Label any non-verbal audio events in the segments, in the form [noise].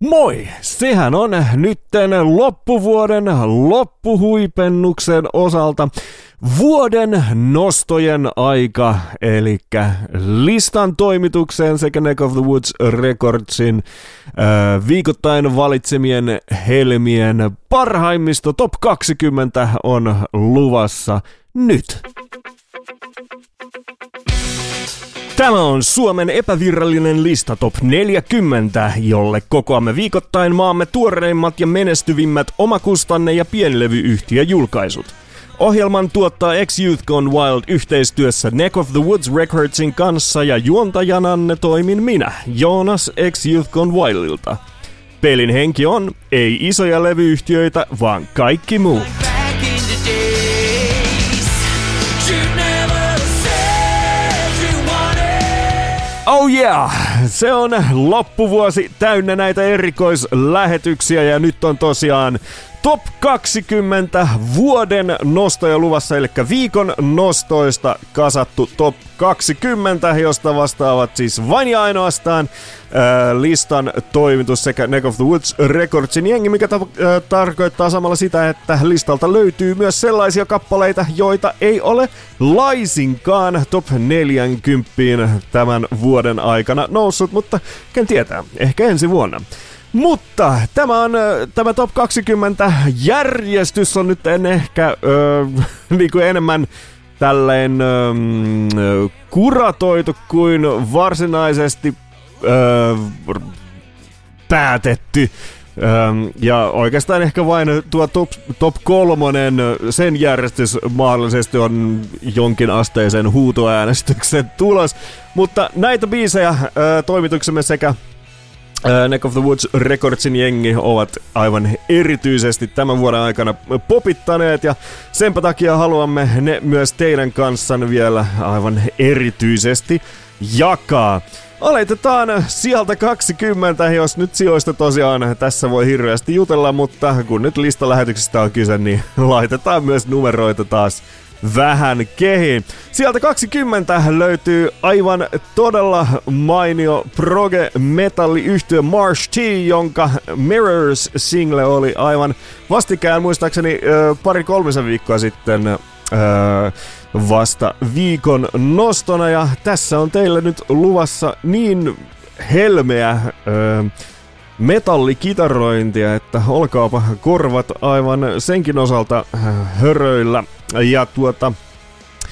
Moi! Sehän on nytten loppuvuoden loppuhuipennuksen osalta vuoden nostojen aika, eli listan toimituksen sekä Neck of the Woods Recordsin äh, viikoittain valitsemien helmien parhaimmista top 20 on luvassa nyt. Tämä on Suomen epävirallinen lista Top 40, jolle kokoamme viikoittain maamme tuoreimmat ja menestyvimmät omakustanne- ja pienlevyyhtiöjulkaisut. Ohjelman tuottaa X-Youth Gone Wild yhteistyössä Neck of the Woods Recordsin kanssa ja juontajananne toimin minä, Joonas X-Youth Gone Wildilta. Pelin henki on, ei isoja levyyhtiöitä, vaan kaikki muu. Oh yeah! Se on loppuvuosi täynnä näitä erikoislähetyksiä ja nyt on tosiaan Top 20 vuoden nostoja luvassa, eli viikon nostoista kasattu Top 20, josta vastaavat siis vain ja ainoastaan äh, listan toimitus sekä Neck of the Woods Recordsin jengi, mikä ta- äh, tarkoittaa samalla sitä, että listalta löytyy myös sellaisia kappaleita, joita ei ole laisinkaan Top 40 tämän vuoden aikana noussut, mutta ken tietää, ehkä ensi vuonna. Mutta tämä on tämä Top 20 järjestys on nyt en ehkä öö, [laughs] niin kuin enemmän tälleen öö, kuratoitu kuin varsinaisesti öö, päätetty. ja oikeastaan ehkä vain tuo top, top kolmonen, sen järjestys mahdollisesti on jonkin asteisen huutoäänestyksen tulos. Mutta näitä biisejä toimituksemme sekä Neck of the Woods Recordsin jengi ovat aivan erityisesti tämän vuoden aikana popittaneet ja senpä takia haluamme ne myös teidän kanssanne vielä aivan erityisesti jakaa. Aletetaan sieltä 20, jos nyt sijoista tosiaan tässä voi hirveästi jutella, mutta kun nyt listalähetyksistä on kyse, niin laitetaan myös numeroita taas vähän kehiin. Sieltä 20 löytyy aivan todella mainio proge metalli yhtyö Marsh T, jonka Mirrors single oli aivan vastikään muistaakseni pari kolmisen viikkoa sitten vasta viikon nostona ja tässä on teille nyt luvassa niin helmeä metallikitarointia, että olkaapa korvat aivan senkin osalta höröillä. Ja tuota,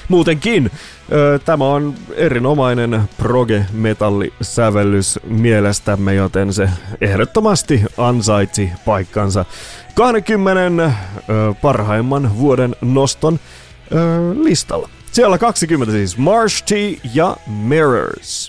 muutenkin tämä on erinomainen proge-metallisävellys mielestämme, joten se ehdottomasti ansaitsi paikkansa 20 parhaimman vuoden noston listalla. Siellä 20 siis Marsh T ja Mirrors.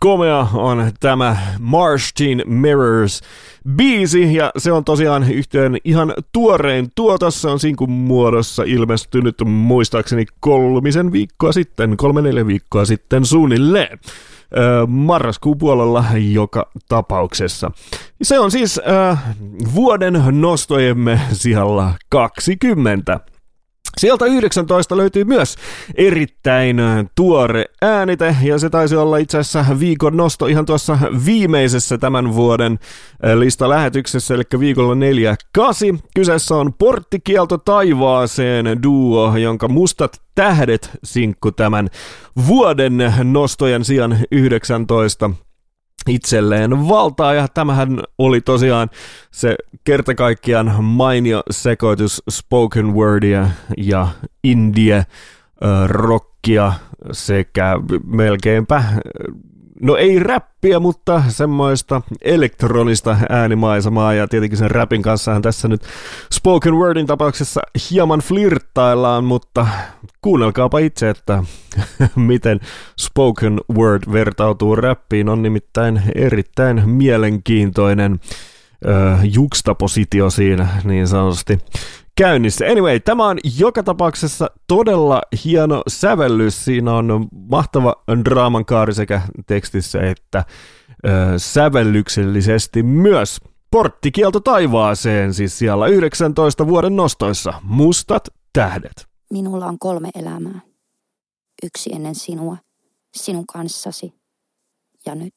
Komea, on tämä Martin Mirrors biisi, ja se on tosiaan yhteen ihan tuorein tuotos. Se on sinkun muodossa ilmestynyt muistaakseni kolmisen viikkoa sitten, kolme neljä viikkoa sitten suunnilleen. marraskuun puolella joka tapauksessa. Se on siis äh, vuoden nostojemme sijalla 20. Sieltä 19 löytyy myös erittäin tuore äänite, ja se taisi olla itse asiassa viikon nosto ihan tuossa viimeisessä tämän vuoden listalähetyksessä, eli viikolla 4-8. Kyseessä on Porttikielto taivaaseen duo, jonka mustat tähdet sinkku tämän vuoden nostojen sijaan 19 itselleen valtaa, ja tämähän oli tosiaan se kertakaikkiaan mainio sekoitus spoken wordia ja indie rockia sekä melkeinpä no ei räppiä, mutta semmoista elektronista äänimaisemaa ja tietenkin sen räpin kanssahan tässä nyt spoken wordin tapauksessa hieman flirttaillaan, mutta kuunnelkaapa itse, että [laughs] miten spoken word vertautuu räppiin, on nimittäin erittäin mielenkiintoinen ö, juxtapositio siinä niin sanotusti käynnissä. Anyway, tämä on joka tapauksessa todella hieno sävellys. Siinä on mahtava draaman kaari sekä tekstissä että ö, sävellyksellisesti myös. Porttikielto taivaaseen, siis siellä 19 vuoden nostoissa. Mustat tähdet. Minulla on kolme elämää. Yksi ennen sinua, sinun kanssasi ja nyt.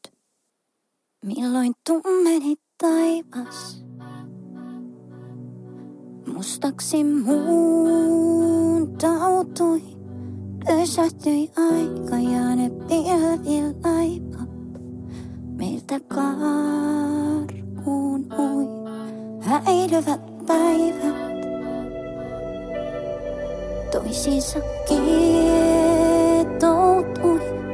Milloin tummeni taivas? Mustaksi muuntautui. Pysähtyi aika ja ne pilvillä laiva. Meiltä karkuun ui häilyvät päivät. Toisiinsa kietoutui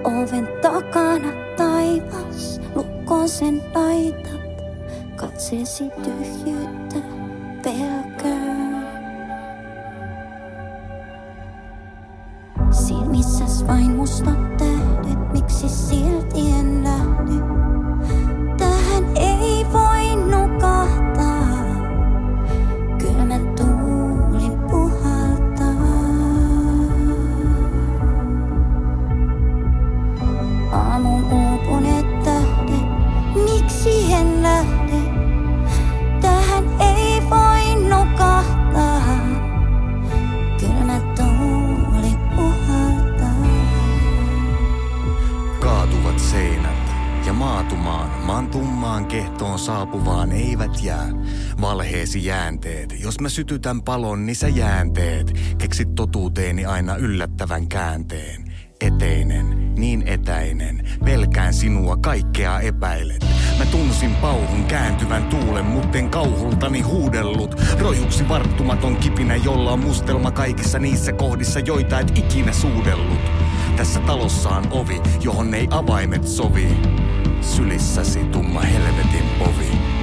oven takana taivas. Lukkoon sen God ses i dyhjyyttä pelkään. Silmissäs vain musta tummaan kehtoon saapuvaan eivät jää. Valheesi jäänteet, jos mä sytytän palon, niin sä jäänteet. Keksit totuuteeni aina yllättävän käänteen. Eteinen, niin etäinen, pelkään sinua kaikkea epäilet. Mä tunsin pauhun kääntyvän tuulen, mutten kauhultani huudellut. Rojuksi varttumaton kipinä, jolla on mustelma kaikissa niissä kohdissa, joita et ikinä suudellut. Tässä talossa on ovi, johon ei avaimet sovi. Sylissäsi tumma helvetin povi.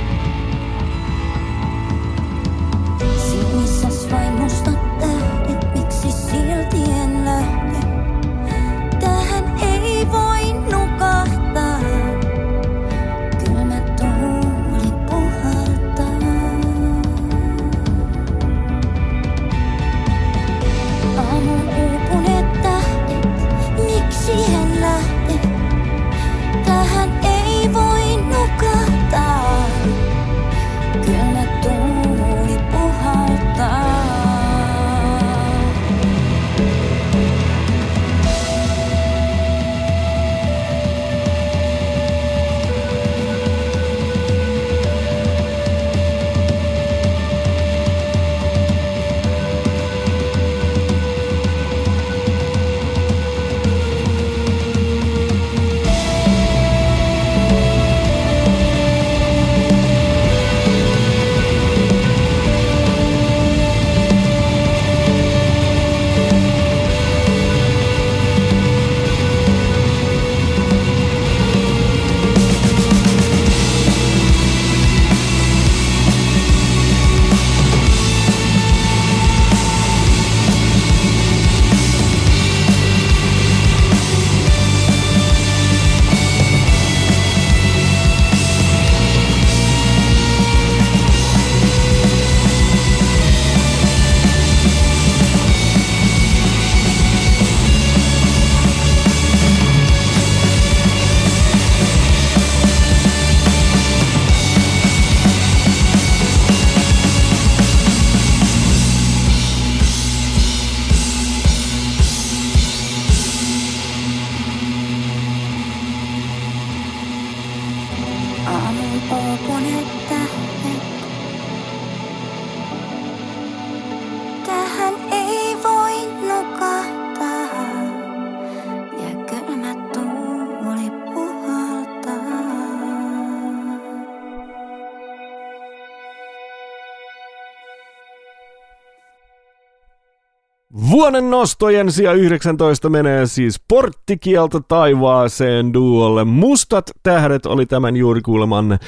Vuoden nostojen sija 19 menee siis porttikielto taivaaseen duolle. Mustat tähdet oli tämän juuri kuuleman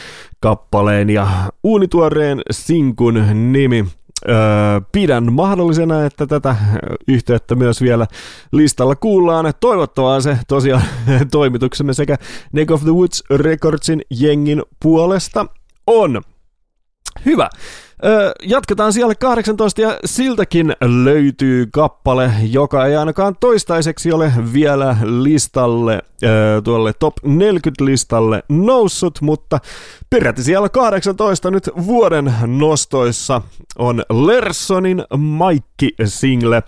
kappaleen ja uunituoreen sinkun nimi. Öö, pidän mahdollisena, että tätä yhteyttä myös vielä listalla kuullaan. Toivottavaa se tosiaan [laughs] toimituksemme sekä Neck of the Woods Recordsin jengin puolesta on. Hyvä. Jatketaan siellä 18 ja siltäkin löytyy kappale, joka ei ainakaan toistaiseksi ole vielä listalle, tuolle top 40 listalle noussut, mutta peräti siellä 18 nyt vuoden nostoissa on Lersonin Maikki-single.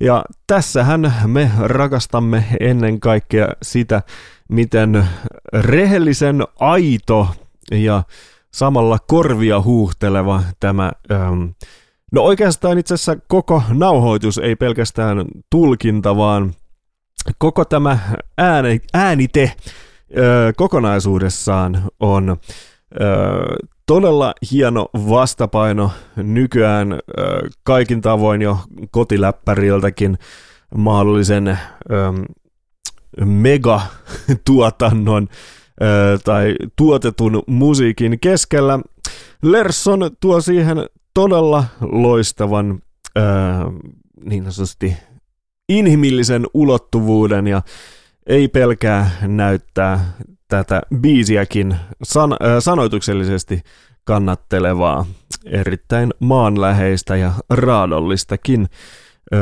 Ja tässähän me rakastamme ennen kaikkea sitä, miten rehellisen aito ja samalla korvia huuhteleva tämä, ähm, no oikeastaan itse asiassa koko nauhoitus ei pelkästään tulkinta, vaan koko tämä ääni, äänite äh, kokonaisuudessaan on äh, todella hieno vastapaino nykyään äh, kaikin tavoin jo kotiläppäriltäkin mahdollisen ähm, megatuotannon tai tuotetun musiikin keskellä. Lerson tuo siihen todella loistavan niin sanotusti inhimillisen ulottuvuuden ja ei pelkää näyttää tätä biisiäkin san- sanoituksellisesti kannattelevaa, erittäin maanläheistä ja raadollistakin ö,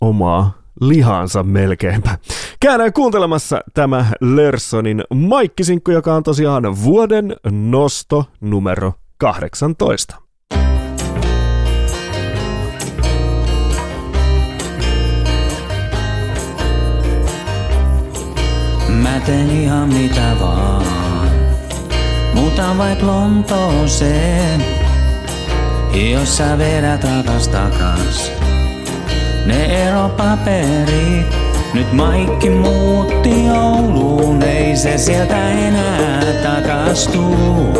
omaa lihansa melkeinpä. Käydään kuuntelemassa tämä Lersonin maikkisinkku, joka on tosiaan vuoden nosto numero 18. Mä teen ihan mitä vaan. Muutan vaik Lontooseen, jos sä vedät ratas takas ne eropaperit. Nyt Maikki muutti Ouluun, ei se sieltä enää takastuu.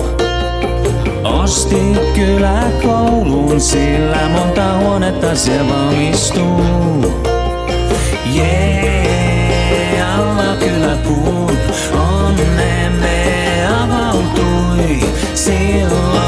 Osti kyläkoulun, sillä monta huonetta siellä valmistuu. Jee, yeah, alla kyläpuun onnemme avautui. Silloin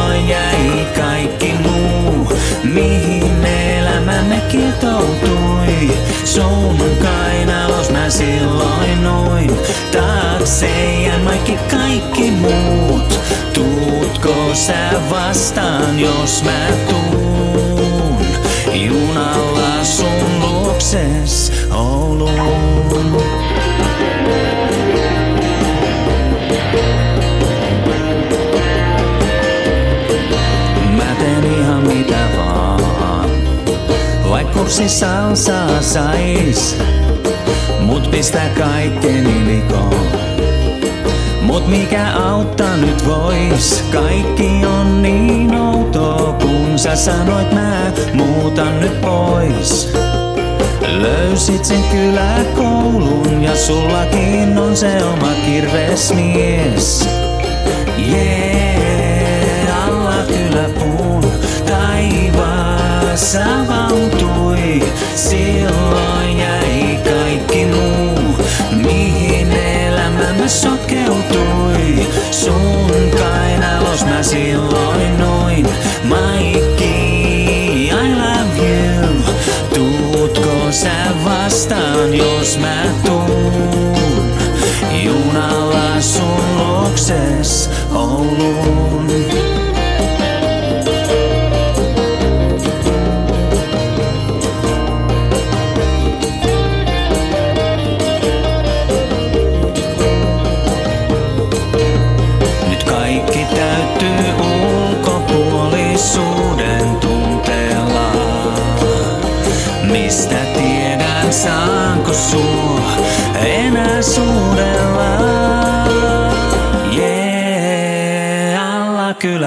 kietoutui. Sun kainalos mä silloin noin. Taakse ja kaikki kaikki muut. Tuutko sä vastaan, jos mä tuun? Junalla sun luokses Ouluun. Vaik kurssi salsaa sais, mut pistä kaikkeni likoon. Mut mikä auttaa nyt vois, kaikki on niin outoa, kun sä sanoit mä muutan nyt pois. Löysit sen kyläkoulun ja sullakin on se oma kirvesmies. Jee, alla kyläpuun taivaassa. Silloin jäi kaikki muu, mihin elämämme sotkeutui. Sun kainalos mä silloin noin, Maikki, I love you. Tuutko sä vastaan, jos mä tuun? Junalla sun luokses Ouluun.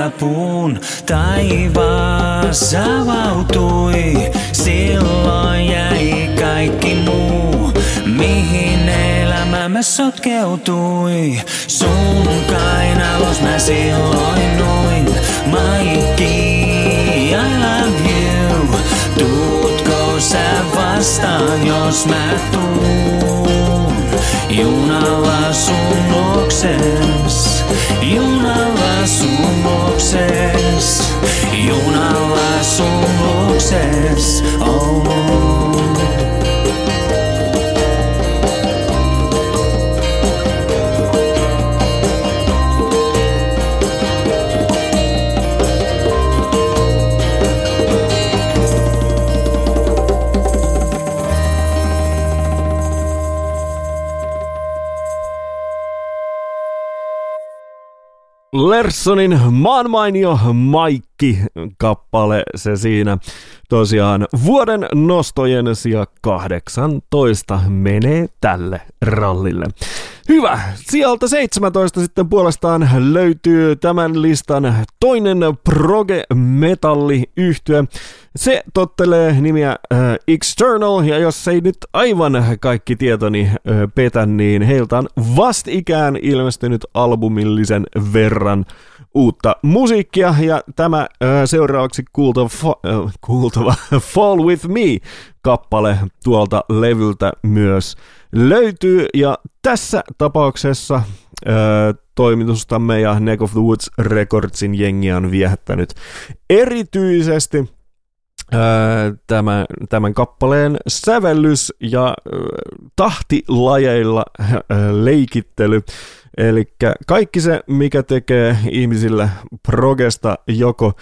Kyläpuun taivaas avautui. Silloin jäi kaikki muu, mihin elämämme sotkeutui. Sun kainalos mä silloin noin, Maikki, I love you. Tuutko sä vastaan, jos mä tuun? Junalla sun luokses, junalla sun luokses, junalla sun luokses. Oh. Lersonin maanmainio Maikki kappale se siinä. Tosiaan vuoden nostojen sija 18 menee tälle rallille. Hyvä. Sieltä 17 sitten puolestaan löytyy tämän listan toinen proge metalli yhtye. Se tottelee nimiä äh, External, ja jos ei nyt aivan kaikki tietoni äh, petä, niin heiltä on vastikään ilmestynyt albumillisen verran uutta musiikkia, ja tämä äh, seuraavaksi kuultava, äh, kuultava [laughs] Fall With Me-kappale tuolta levyltä myös löytyy, ja tässä tapauksessa äh, toimitustamme ja Neck of the Woods Recordsin jengiä on viehättänyt erityisesti tämän, tämän kappaleen sävellys ja tahtilajeilla leikittely. Eli kaikki se, mikä tekee ihmisille progesta joko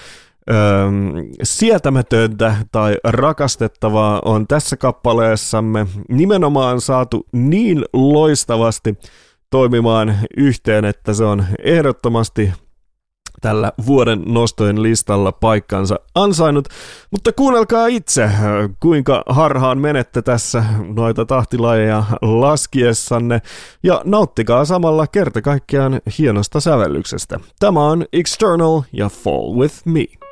sietämätöntä tai rakastettavaa on tässä kappaleessamme nimenomaan saatu niin loistavasti toimimaan yhteen, että se on ehdottomasti tällä vuoden nostojen listalla paikkansa ansainnut. Mutta kuunnelkaa itse, kuinka harhaan menette tässä noita tahtilajeja laskiessanne ja nauttikaa samalla kerta kaikkiaan hienosta sävellyksestä. Tämä on External ja Fall With Me.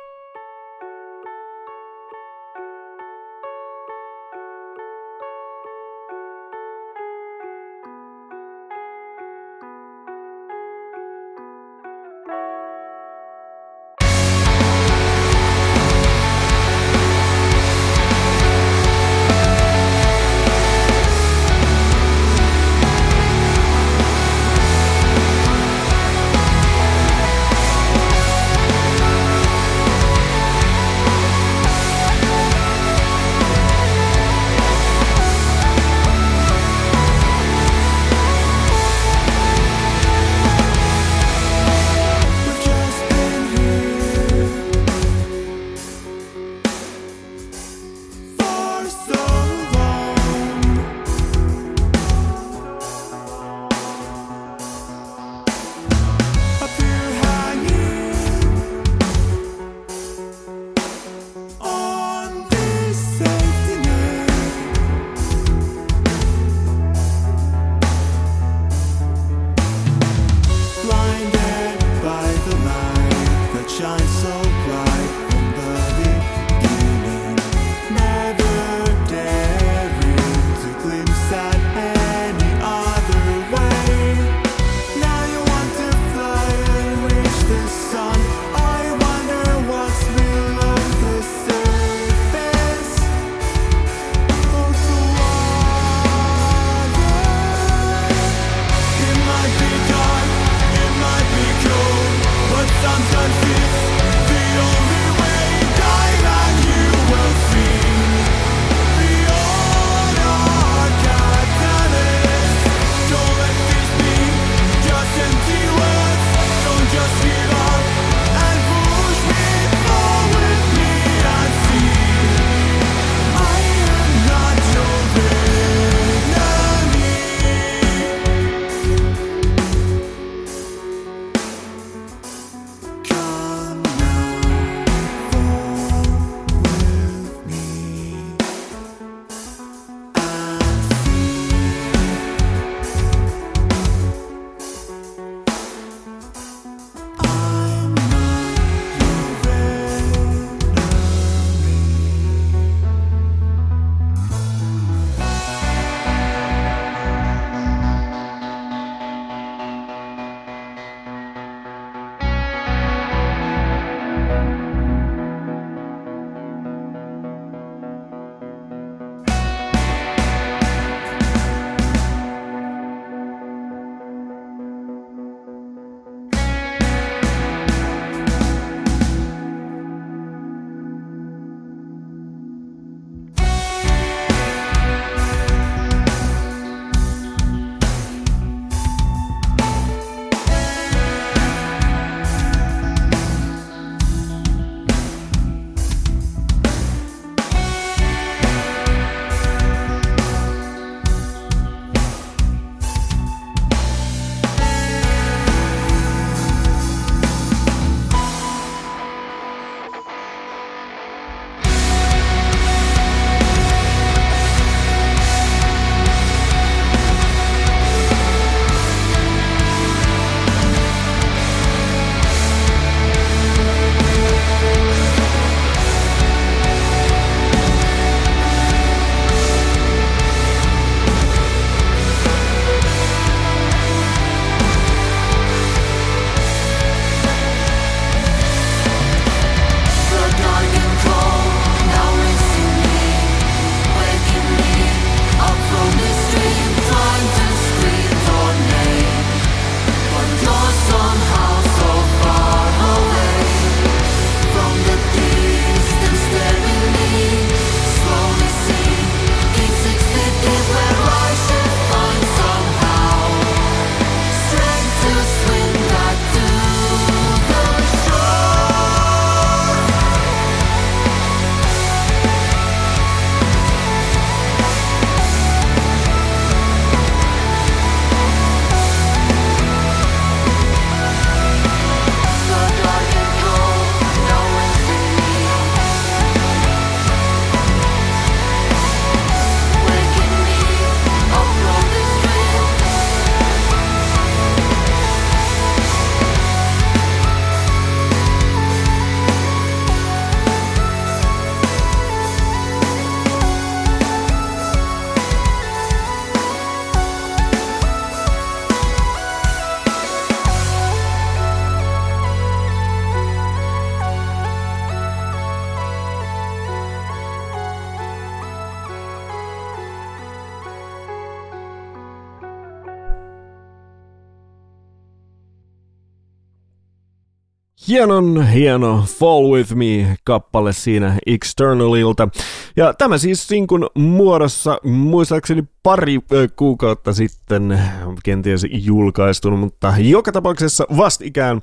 Hienon hieno Fall With Me-kappale siinä Externalilta. Ja tämä siis sinkun muodossa muistaakseni pari kuukautta sitten kenties julkaistunut, mutta joka tapauksessa vastikään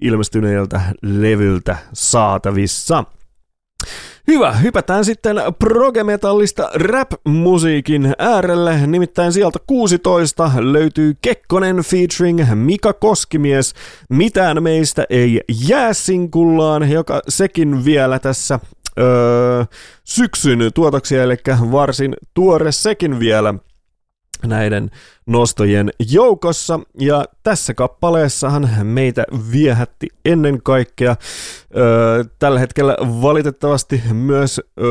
ilmestyneeltä levyltä saatavissa. Hyvä, hypätään sitten progemetallista rap-musiikin äärelle, nimittäin sieltä 16 löytyy Kekkonen featuring Mika Koskimies, Mitään meistä ei jää sinkullaan, joka sekin vielä tässä öö, syksyn tuotoksia, eli varsin tuore sekin vielä näiden nostojen joukossa. Ja tässä kappaleessahan meitä viehätti ennen kaikkea ö, tällä hetkellä valitettavasti myös ö,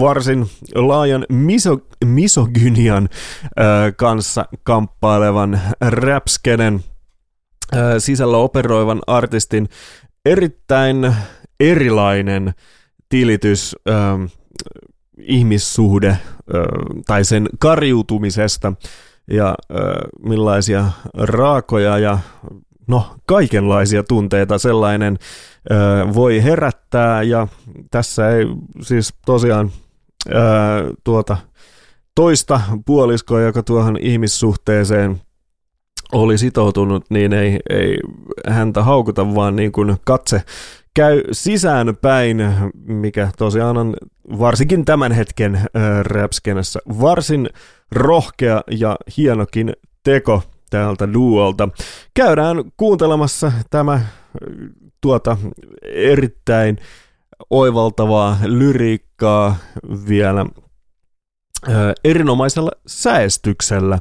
varsin laajan miso, misogynian ö, kanssa kamppailevan rapskenen ö, sisällä operoivan artistin erittäin erilainen tilitys ö, ihmissuhde tai sen kariutumisesta ja millaisia raakoja ja no kaikenlaisia tunteita sellainen voi herättää. Ja tässä ei siis tosiaan tuota toista puoliskoa, joka tuohon ihmissuhteeseen oli sitoutunut, niin ei, ei häntä haukuta, vaan niin kuin katse käy sisään päin, mikä tosiaan on varsinkin tämän hetken räpskenessä varsin rohkea ja hienokin teko täältä duolta. Käydään kuuntelemassa tämä tuota erittäin oivaltavaa lyriikkaa vielä erinomaisella säestyksellä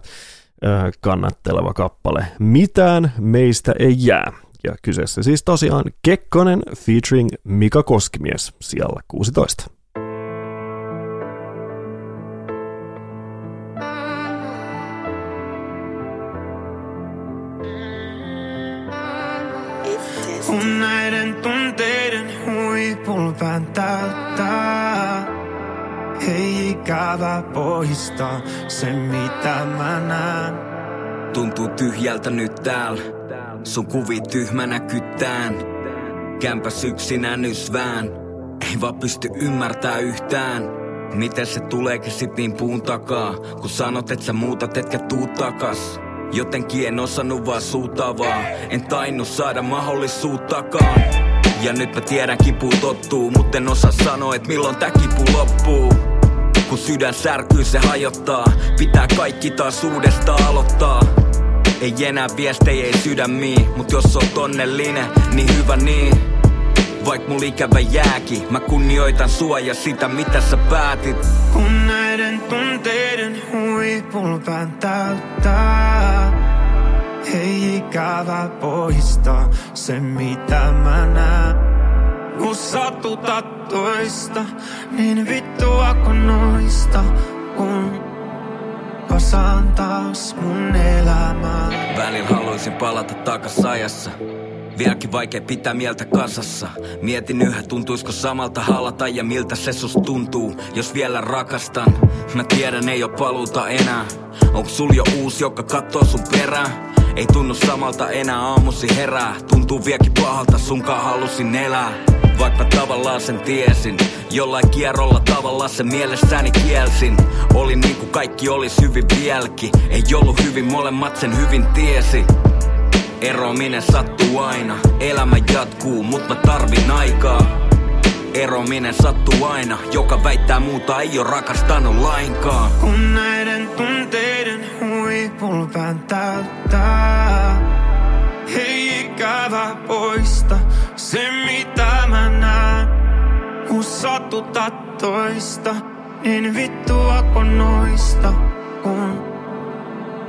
kannatteleva kappale. Mitään meistä ei jää. Ja kyseessä siis tosiaan Kekkonen featuring Mika Koskimies siellä 16. Kun näiden tunteiden huipulpään täyttää Ei ikävä poistaa se mitä mä näen Tuntuu tyhjältä nyt täällä. Sun kuvi tyhmänä kyttään. Kämpäs yksinään nysvään. Ei vaan pysty ymmärtää yhtään. Miten se tuleekin sit niin puun takaa, kun sanot, et sä muutat etkä tuu takas. Jotenkin en osannut vaan suutaa vaan, en tainnut saada mahdollisuuttakaan. Ja nyt mä tiedän kipu tottuu, mutta en osaa sanoa, et milloin tää kipu loppuu. Kun sydän särkyy se hajottaa, pitää kaikki taas uudestaan aloittaa. Ei enää viestejä, ei sydämiin, mut jos on onnellinen, niin hyvä niin. Vaik mulla ikävä jääki, mä kunnioitan sua ja sitä mitä sä päätit. Kun näiden tunteiden huipulpään täyttää Ei ikävä poistaa se mitä mä näen Kun satutat toista, niin vittua kun noista Kun kasaan taas mun elämää Välillä haluaisin palata takas ajassa. Vieläkin vaikea pitää mieltä kasassa. Mietin yhä, tuntuisko samalta halata ja miltä se sus tuntuu, jos vielä rakastan. Mä tiedän, ei oo paluuta enää. Onks sul jo uusi, joka kattoo sun perään? Ei tunnu samalta enää aamusi herää. Tuntuu vieläkin pahalta, sunkaan halusin elää. Vaikka tavallaan sen tiesin Jollain kierrolla tavallaan sen mielessäni kielsin Oli niin kuin kaikki olis hyvin vieläkin Ei ollut hyvin, molemmat sen hyvin tiesi Erominen sattuu aina, elämä jatkuu, mut mä tarvin aikaa. Erominen sattuu aina, joka väittää muuta ei oo rakastanut lainkaan. Kun näiden tunteiden huipulpään täyttää Ei ikävä poista se mitä mä näen Kun satutat toista Niin vittua noista Kun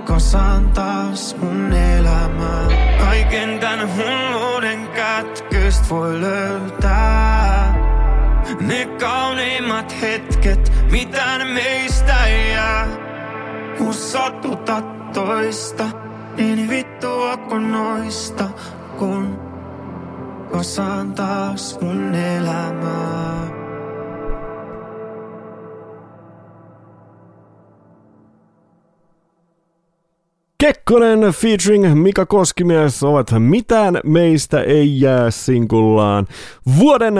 kasaan taas mun elämää Kaiken tän hulluuden kätköstä voi löytää. Ne kauneimmat hetket, mitään meistä ei jää. Kun satutat toista, niin vittua kun noista. Kun kasaan taas mun elämää Kekkonen featuring Mika Koskimies ovat Mitään meistä ei jää sinkullaan. Vuoden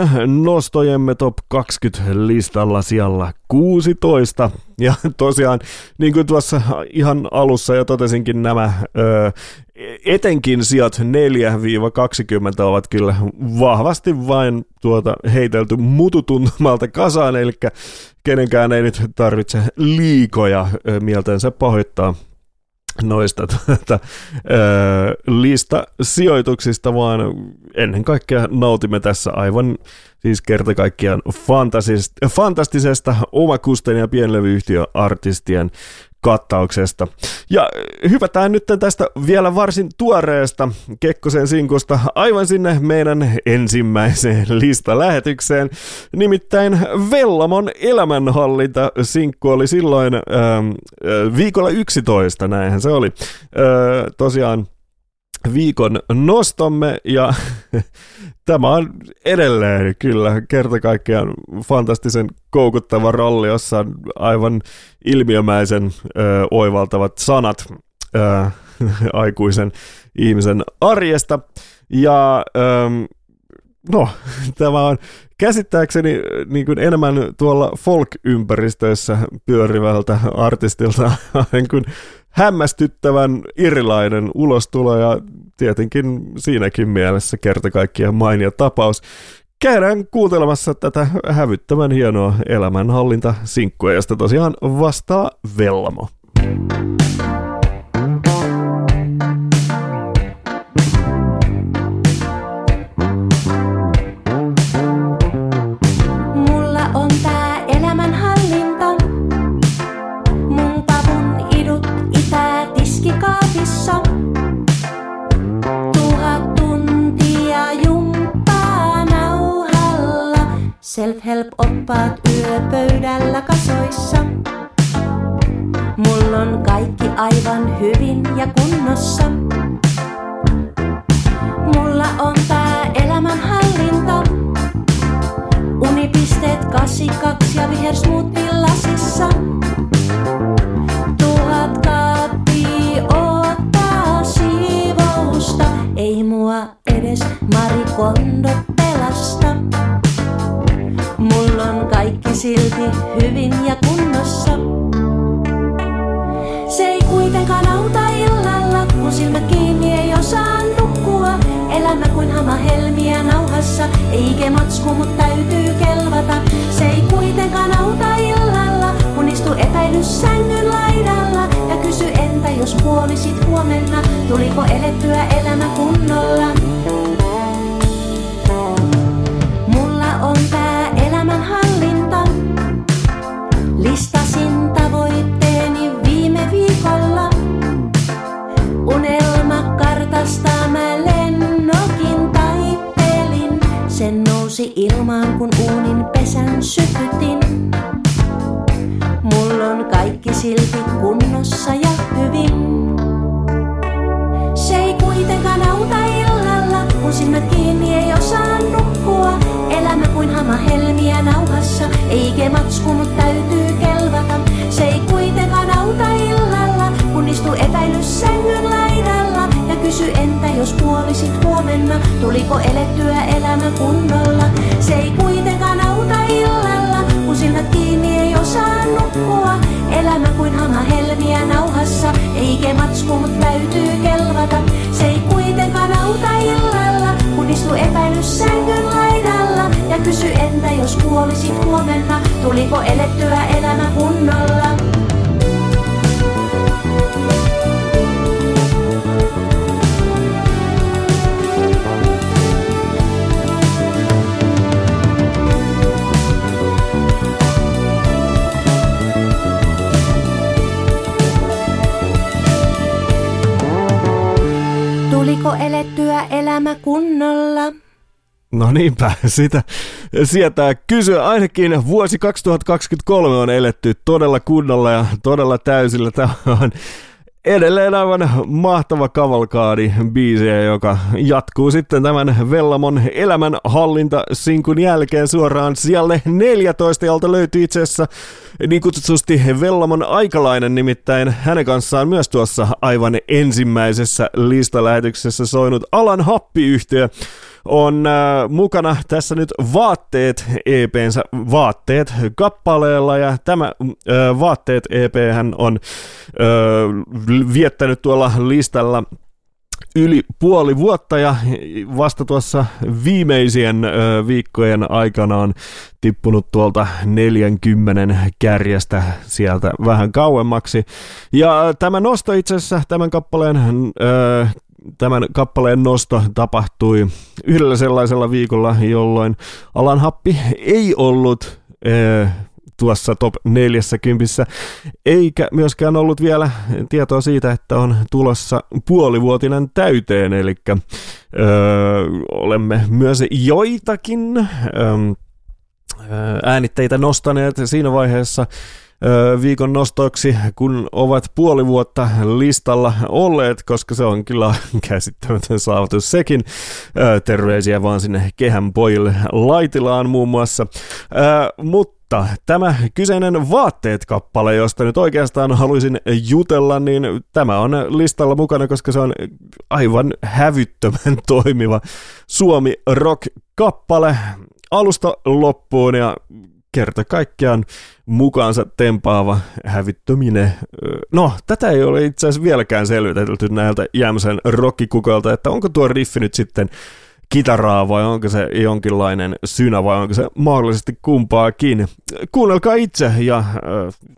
nostojemme top 20 listalla siellä 16. Ja tosiaan, niin kuin tuossa ihan alussa jo totesinkin, nämä etenkin sijat 4-20 ovat kyllä vahvasti vain tuota heitelty mututuntumalta kasaan, eli kenenkään ei nyt tarvitse liikoja ö, mieltensä pahoittaa noista tuota, lista sijoituksista, vaan ennen kaikkea nautimme tässä aivan siis kerta kaikkiaan fantastisesta omakusten ja pienlevyyhtiöartistien kattauksesta. Ja hypätään nyt tästä vielä varsin tuoreesta Kekkosen sinkusta aivan sinne meidän ensimmäiseen listalähetykseen. Nimittäin Vellamon elämänhallinta sinkku oli silloin ähm, äh, viikolla 11, näinhän se oli. Äh, tosiaan viikon nostomme ja [laughs] tämä on edelleen kyllä kerta kaikkiaan fantastisen koukuttava rolli, jossa on aivan ilmiömäisen ö, oivaltavat sanat ö, [laughs] aikuisen ihmisen arjesta. Ja ö, no, [laughs] tämä on käsittääkseni niin kuin enemmän tuolla folk-ympäristöissä pyörivältä artistilta kuin hämmästyttävän erilainen ulostulo ja tietenkin siinäkin mielessä kerta kaikkiaan mainio tapaus. Käydään kuuntelemassa tätä hävyttävän hienoa elämänhallinta sinkkua, josta tosiaan vastaa Velmo. Mulla Self-help-oppaat yöpöydällä kasoissa. Mulla on kaikki aivan hyvin ja kunnossa. Mulla on tää elämänhallinta. Unipisteet 82 ja vihersmoothie lasissa. Tuhat kaappia ottaa siivousta. Ei mua edes Marikondo kaikki hyvin ja kunnossa. Se ei kuitenkaan auta illalla, kun silmät kiinni ei osaa nukkua. Elämä kuin hama helmiä nauhassa, eikä matsku, mut täytyy kelvata. Se ei kuitenkaan auta illalla, kun istu epäilys sängyn laidalla. Ja kysy entä jos kuolisit huomenna, tuliko elettyä elämä kunnolla? Ilmaan kun uunin pesän sytytin. Mulla on kaikki silti kunnossa ja hyvin. Se ei kuitenkaan auta illalla, kun silmät kiinni ei osaa nukkua. Elämä kuin hama helmiä nauhassa, eikä matsku, mut täytyy kelvata. Se ei kuitenkaan auta illalla, kun istu epäilys sängyn. Kysy entä jos kuolisit huomenna, tuliko elettyä elämä kunnolla. Se ei kuitenkaan auta illalla, kun silmät kiinni ei osaa nukkua. Elämä kuin hama helmiä nauhassa, eikä matsku, mut täytyy kelvata. Se ei kuitenkaan auta illalla, kun istu epäilys sängyn laidalla. Ja kysy entä jos kuolisit huomenna, tuliko elettyä elämä kunnolla. Tuliko elettyä elämä kunnolla? No niinpä, sitä sietää kysyä. Ainakin vuosi 2023 on eletty todella kunnolla ja todella täysillä. Tämä on Edelleen aivan mahtava kavalkaadi biisiä, joka jatkuu sitten tämän Vellamon elämänhallinta sinkun jälkeen suoraan siellä 14, jolta löytyy itse asiassa niin kutsutusti Vellamon aikalainen, nimittäin hänen kanssaan myös tuossa aivan ensimmäisessä listalähetyksessä soinut Alan Happiyhtiö on äh, mukana tässä nyt Vaatteet EPnsä Vaatteet kappaleella ja tämä äh, Vaatteet EP hän on äh, viettänyt tuolla listalla yli puoli vuotta ja vasta tuossa viimeisien ö, viikkojen aikana on tippunut tuolta 40 kärjestä sieltä vähän kauemmaksi. Ja tämä nosto itse asiassa, tämän kappaleen ö, tämän kappaleen nosto tapahtui yhdellä sellaisella viikolla, jolloin Alan Happi ei ollut ee, tuossa top 40, eikä myöskään ollut vielä tietoa siitä, että on tulossa puolivuotinen täyteen, eli öö, olemme myös joitakin öö, äänitteitä nostaneet siinä vaiheessa, viikon nostoksi, kun ovat puoli vuotta listalla olleet, koska se on kyllä [laughs] käsittämätön saavutus sekin. Terveisiä vaan sinne kehän pojille Laitilaan muun muassa. Mutta tämä kyseinen Vaatteet-kappale, josta nyt oikeastaan haluaisin jutella, niin tämä on listalla mukana, koska se on aivan hävyttömän [laughs] toimiva Suomi rock-kappale alusta loppuun ja kerta kaikkiaan mukaansa tempaava hävittöminen. No, tätä ei ole itse asiassa vieläkään selvitelty näiltä Jämsen rockikukalta, että onko tuo riffi nyt sitten kitaraa vai onko se jonkinlainen synä vai onko se mahdollisesti kumpaakin. Kuunnelkaa itse ja äh,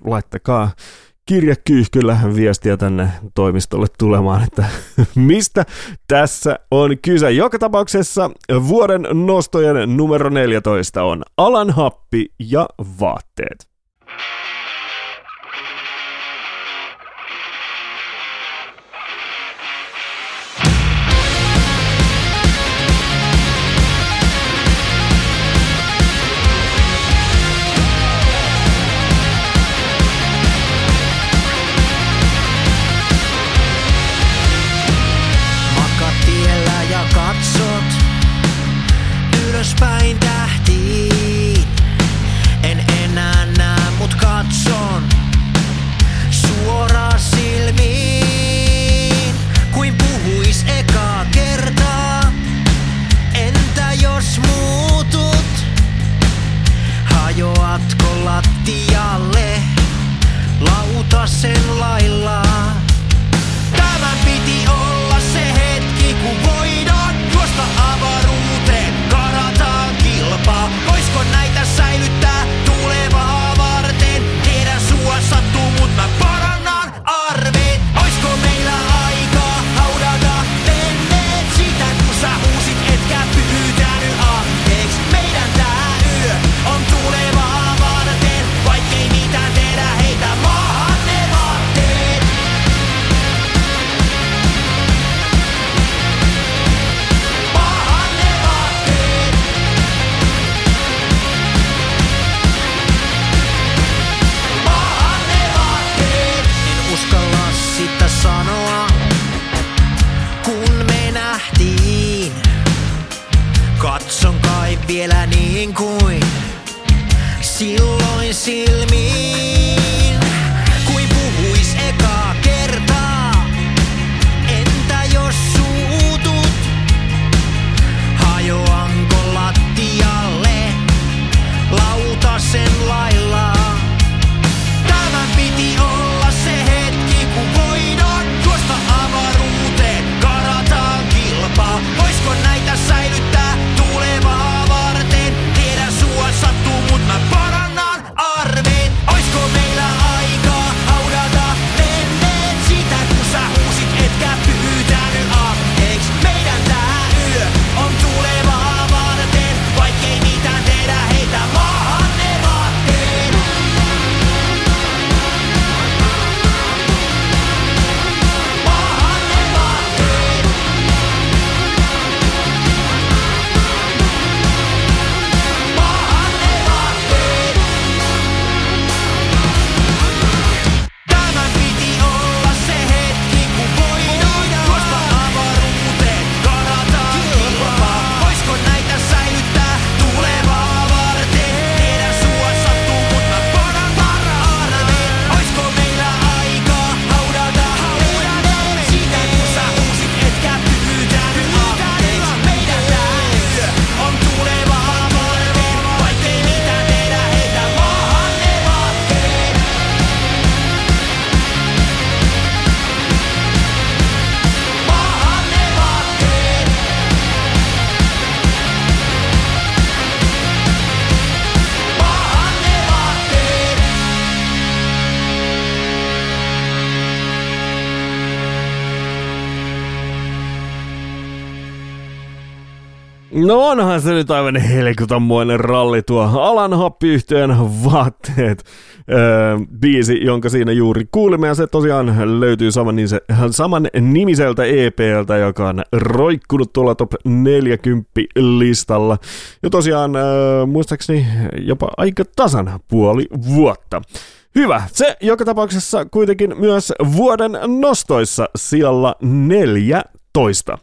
laittakaa kirjakyyhkyllä viestiä tänne toimistolle tulemaan, että [laughs] mistä tässä on kyse. Joka tapauksessa vuoden nostojen numero 14 on Alan Happi ja vaatteet. Arveen. No onhan se nyt aivan helkutanmoinen ralli tuo alan happiyhtiön vaatteet öö, biisi, jonka siinä juuri kuulimme. Ja se tosiaan löytyy saman, niin se, saman nimiseltä EPltä, joka on roikkunut tuolla top 40 listalla. Ja tosiaan öö, muistaakseni jopa aika tasan puoli vuotta. Hyvä. Se joka tapauksessa kuitenkin myös vuoden nostoissa sijalla 14.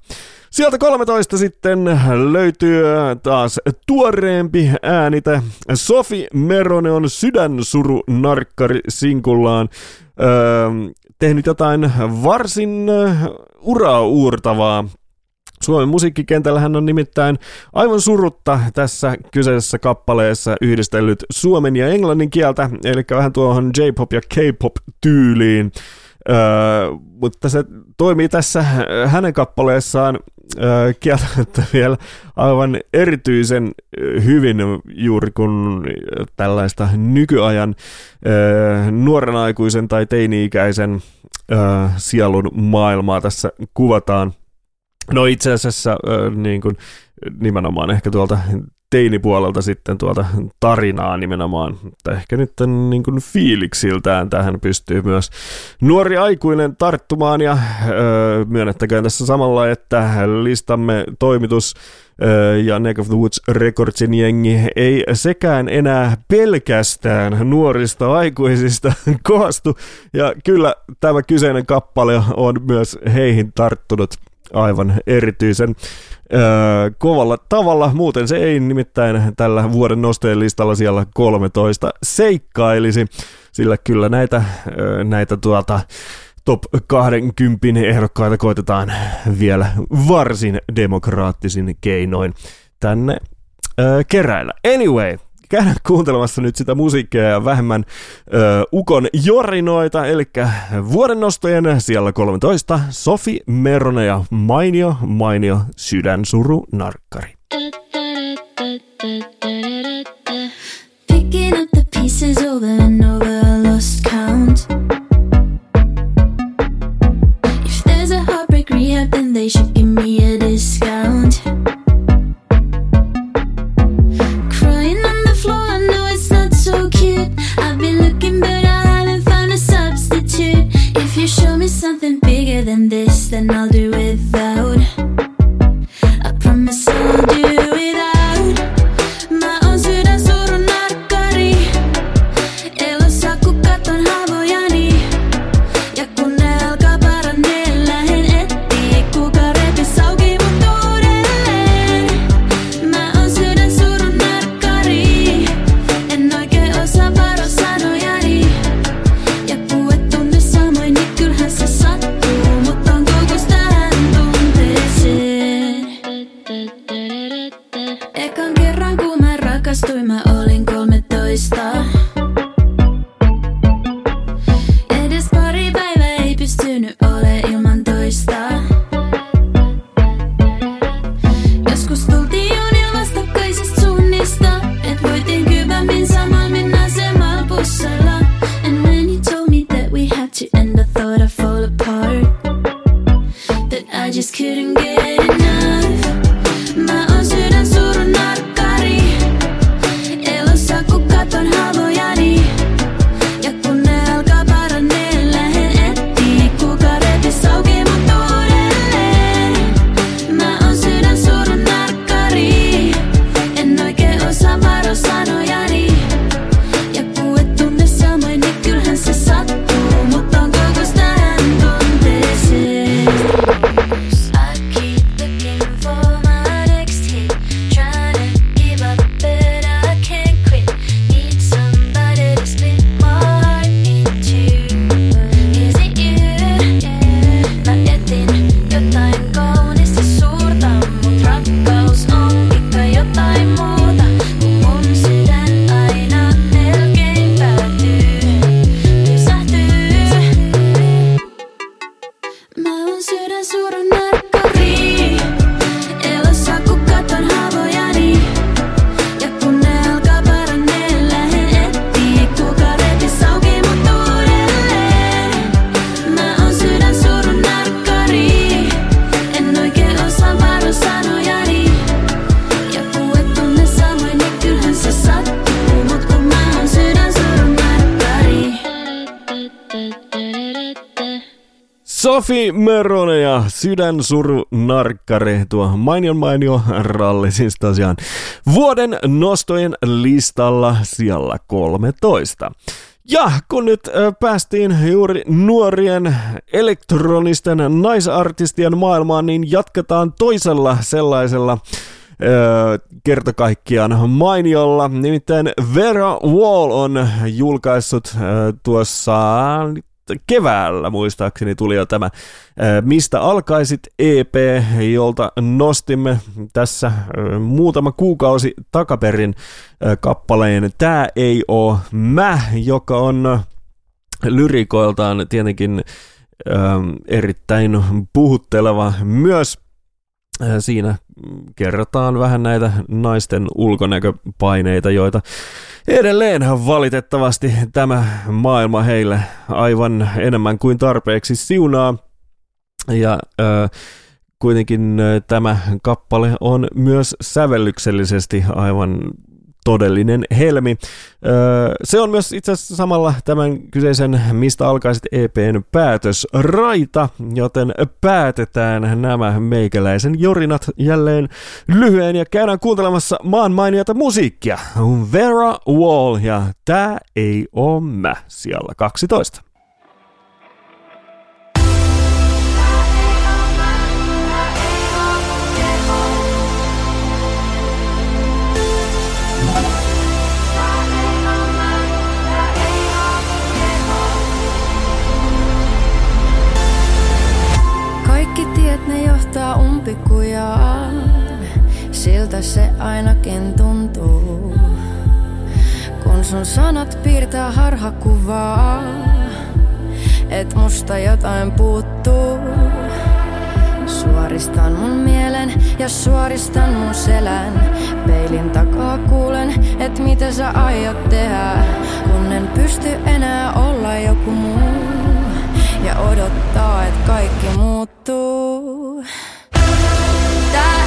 Sieltä 13 sitten löytyy taas tuoreempi äänite. Sofi Merone on sydänsuru narkkari sinkullaan. Öö, tehnyt jotain varsin uraa uurtavaa Suomen musiikkikentällä hän on nimittäin aivan surutta tässä kyseisessä kappaleessa yhdistellyt suomen ja englannin kieltä, eli vähän tuohon J-pop ja K-pop tyyliin. Öö, mutta se toimii tässä hänen kappaleessaan öö, kieltämättä vielä aivan erityisen hyvin juuri kun tällaista nykyajan öö, nuoren aikuisen tai teini-ikäisen öö, sielun maailmaa tässä kuvataan. No itse asiassa niin kuin, nimenomaan ehkä tuolta teinipuolelta sitten tuolta tarinaa nimenomaan, mutta ehkä nyt niin kuin fiiliksiltään tähän pystyy myös nuori aikuinen tarttumaan. Ja öö, myönnettäköön tässä samalla, että listamme toimitus ja Neck of the Woods Recordsin jengi ei sekään enää pelkästään nuorista aikuisista koostu. Ja kyllä tämä kyseinen kappale on myös heihin tarttunut aivan erityisen öö, kovalla tavalla. Muuten se ei nimittäin tällä vuoden nostojen listalla siellä 13 seikkailisi, sillä kyllä näitä, öö, näitä tuota, top 20 ehdokkaita koitetaan vielä varsin demokraattisin keinoin tänne öö, keräillä. Anyway, käydä kuuntelemassa nyt sitä musiikkia ja vähemmän ö, Ukon jorinoita, eli vuoden nostojen siellä 13 Sofi Merone ja mainio, mainio sydänsuru narkkari. Picking up the pieces over and ja Sydänsuru Narkkari, tuo mainion mainio ralli siis tosiaan vuoden nostojen listalla siellä 13. Ja kun nyt päästiin juuri nuorien elektronisten naisartistien maailmaan, niin jatketaan toisella sellaisella kerta kaikkiaan mainiolla. Nimittäin Vera Wall on julkaissut tuossa keväällä muistaakseni tuli jo tämä Mistä alkaisit? EP, jolta nostimme tässä muutama kuukausi takaperin kappaleen Tää ei oo mä, joka on lyrikoiltaan tietenkin erittäin puhutteleva myös Siinä kerrotaan vähän näitä naisten ulkonäköpaineita, joita edelleen valitettavasti tämä maailma heille aivan enemmän kuin tarpeeksi siunaa. Ja äh, kuitenkin tämä kappale on myös sävellyksellisesti aivan todellinen helmi. Se on myös itse asiassa samalla tämän kyseisen Mistä alkaisit EPn päätös raita, joten päätetään nämä meikäläisen jorinat jälleen lyhyen ja käydään kuuntelemassa maan mainiota musiikkia. Vera Wall ja Tää ei oo mä siellä 12. siltä se ainakin tuntuu. Kun sun sanat piirtää harhakuvaa, et musta jotain puuttuu. Suoristan mun mielen ja suoristan mun selän. Peilin takaa kuulen, et mitä sä aiot tehdä, kun en pysty enää olla joku muu ja odottaa, että kaikki muuttuu. Tää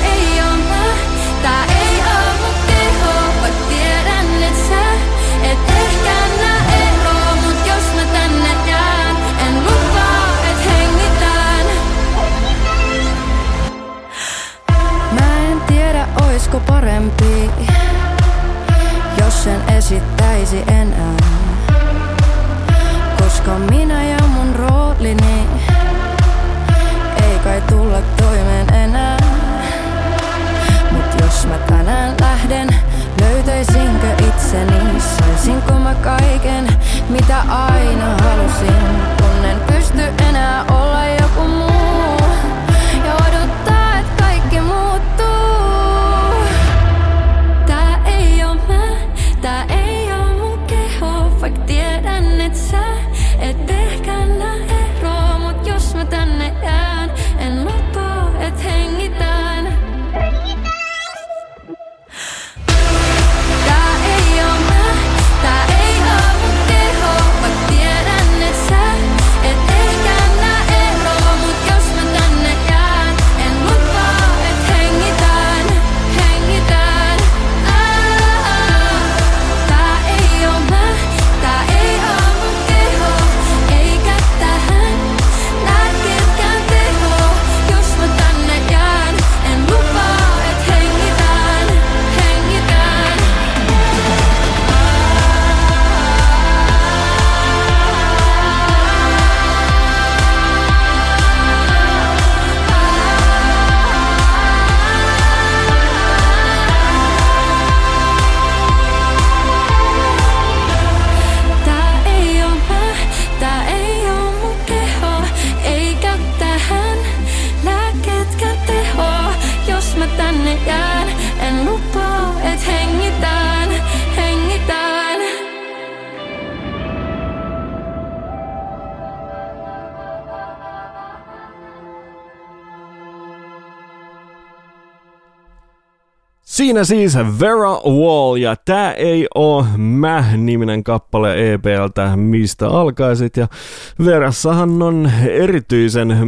oisko parempi, jos en esittäisi enää. Koska minä ja mun roolini ei kai tulla toimeen enää. Mut jos mä tänään lähden, löytäisinkö itseni? Saisinko mä kaiken, mitä aina halusin? Kun en pysty enää olla joku muu Siinä siis Vera Wall ja tää ei oo mä-niminen kappale EPltä, mistä alkaisit. Ja Verassahan on erityisen äh,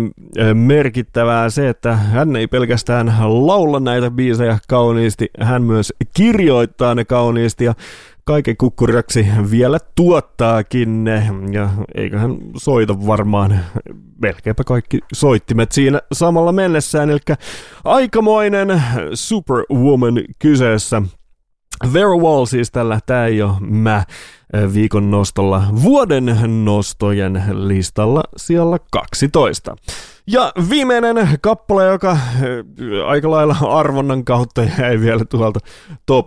merkittävää se, että hän ei pelkästään laula näitä biisejä kauniisti, hän myös kirjoittaa ne kauniisti. Ja kaiken kukkuraksi vielä tuottaakin ja eiköhän soita varmaan melkeinpä kaikki soittimet siinä samalla mennessään, eli aikamoinen Superwoman kyseessä. Vera Wall siis tällä, tää ei ole mä viikon nostolla vuoden nostojen listalla siellä 12. Ja viimeinen kappale, joka aika lailla arvonnan kautta jäi vielä tuolta top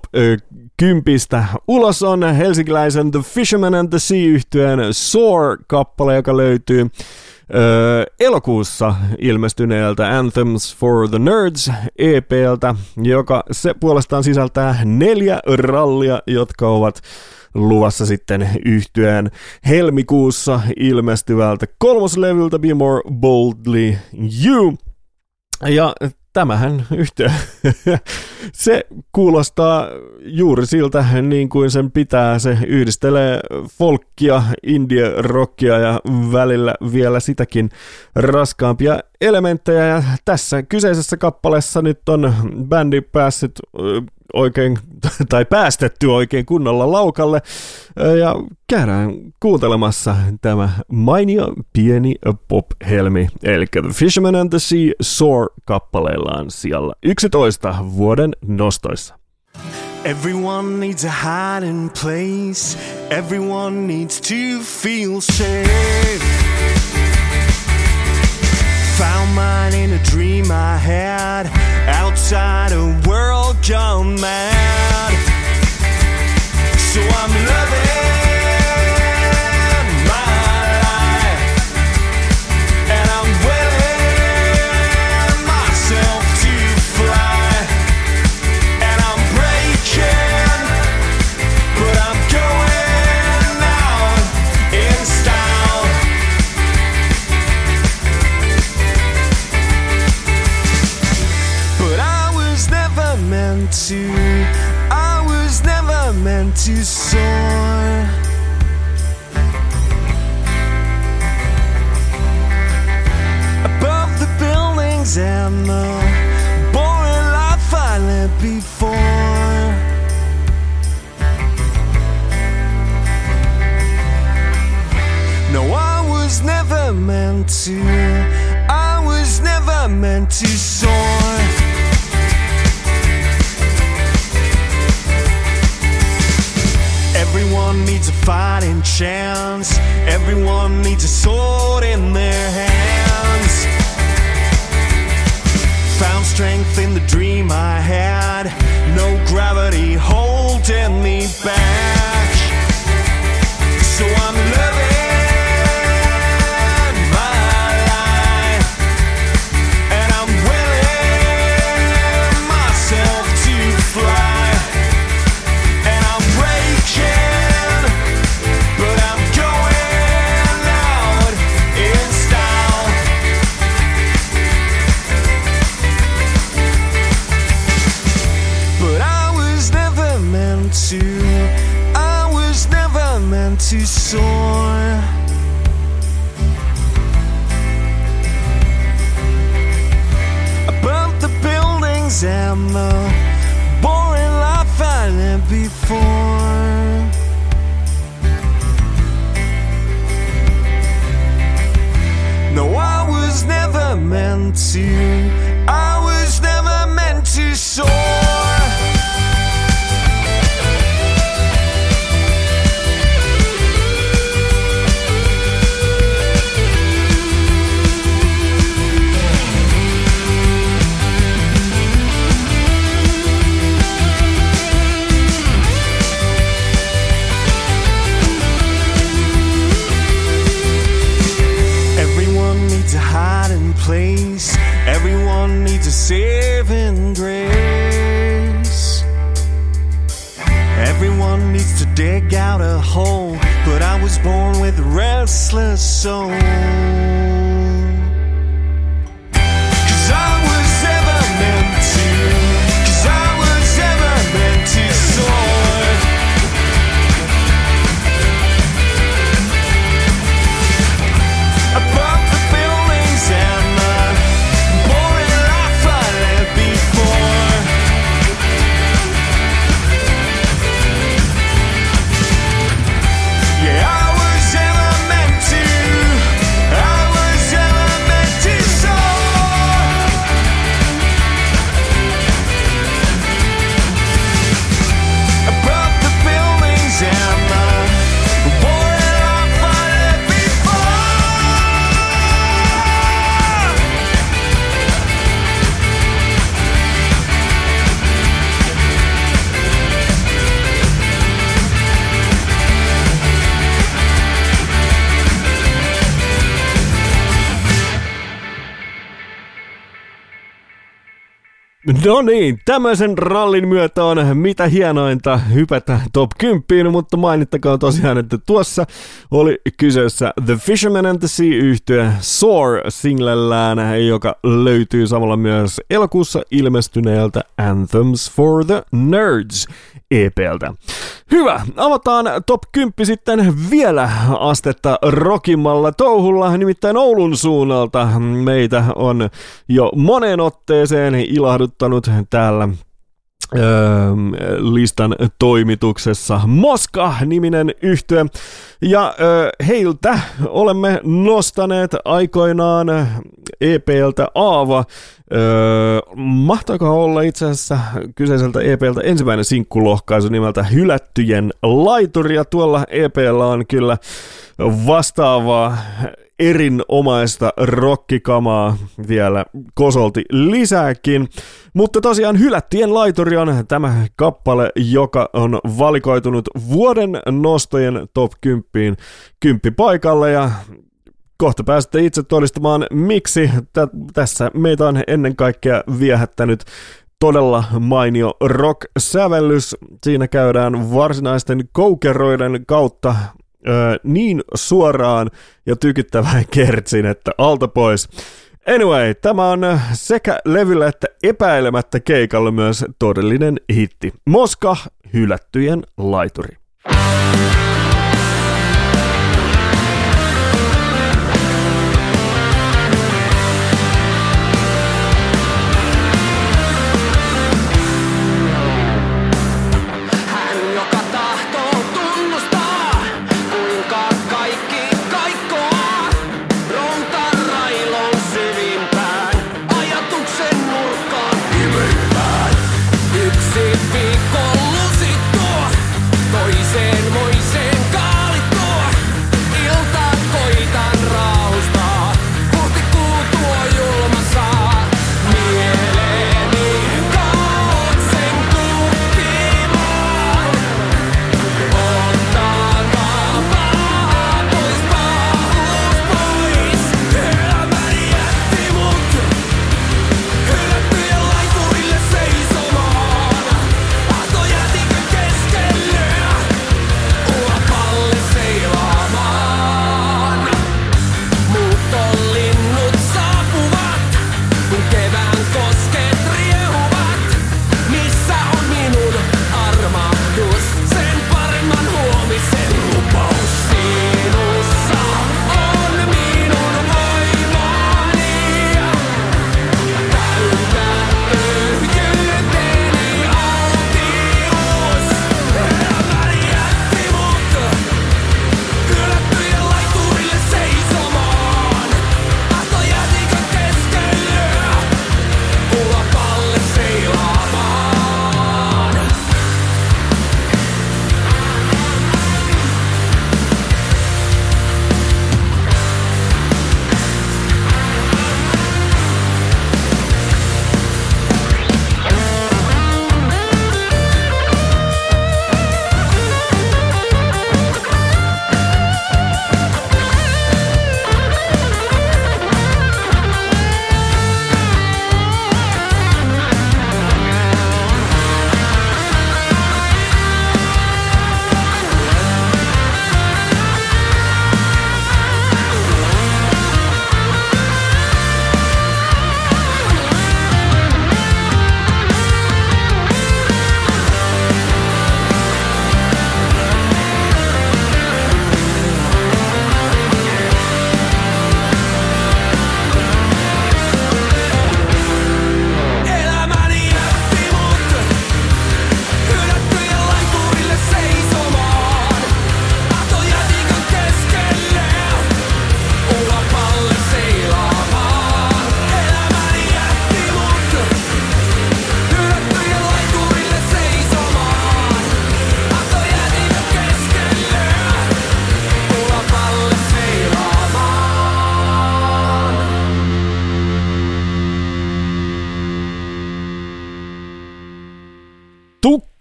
kympistä ulos on helsinkiläisen The Fisherman and the Sea yhtyeen Soar-kappale, joka löytyy Öö, elokuussa ilmestyneeltä Anthems for the Nerds EPltä, joka se puolestaan sisältää neljä rallia, jotka ovat luvassa sitten yhtyeen helmikuussa ilmestyvältä kolmoslevyltä Be More Boldly You. Ja tämähän yhtiö, [laughs] se kuulostaa juuri siltä niin kuin sen pitää. Se yhdistelee folkkia, indie-rockia ja välillä vielä sitäkin raskaampia elementtejä. Ja tässä kyseisessä kappaleessa nyt on bändi päässyt oikein, [laughs] tai päästetty oikein kunnolla laukalle. Ja käydään kuuntelemassa tämä mainio pieni pop-helmi, eli The Fisherman and the Sea Soar kappaleillaan siellä 11 vuoden nostoissa. Everyone needs a hiding place. Everyone needs to feel safe. Found mine in a dream I had outside a world gone mad. So I'm loving. To soar. Above the buildings and the boring life I lived before. No, I was never meant to. I was never meant to soar. Everyone needs a fighting chance. Everyone needs a sword in their hands. Found strength in the dream I had. No gravity holding me back. so No niin, tämmöisen rallin myötä on mitä hienointa hypätä top 10, mutta mainittakoon tosiaan, että tuossa oli kyseessä The Fisherman and the Sea yhtye Soar singlellään, joka löytyy samalla myös elokuussa ilmestyneeltä Anthems for the Nerds EPltä. Hyvä, avataan top 10 sitten vielä astetta rokimmalla touhulla, nimittäin Oulun suunnalta. Meitä on jo moneen otteeseen ilahduttanut täällä listan toimituksessa Moska-niminen yhtye. Ja heiltä olemme nostaneet aikoinaan EPltä Aava. Mahtaako olla itse asiassa kyseiseltä EPltä ensimmäinen sinkkulohkaisu nimeltä Hylättyjen laituri, ja tuolla EPllä on kyllä vastaavaa erinomaista rockikamaa vielä kosolti lisääkin. Mutta tosiaan Hylättien laituri on tämä kappale, joka on valikoitunut vuoden nostojen top 10 kymppi paikalle ja kohta pääsette itse todistamaan, miksi Tä- tässä meitä on ennen kaikkea viehättänyt todella mainio rock-sävellys. Siinä käydään varsinaisten koukeroiden kautta ö, niin suoraan ja tykyttävään [laughs] kertsin, että alta pois. Anyway, tämä on sekä levyllä että epäilemättä keikalla myös todellinen hitti. Moska, hylättyjen laituri. Hän,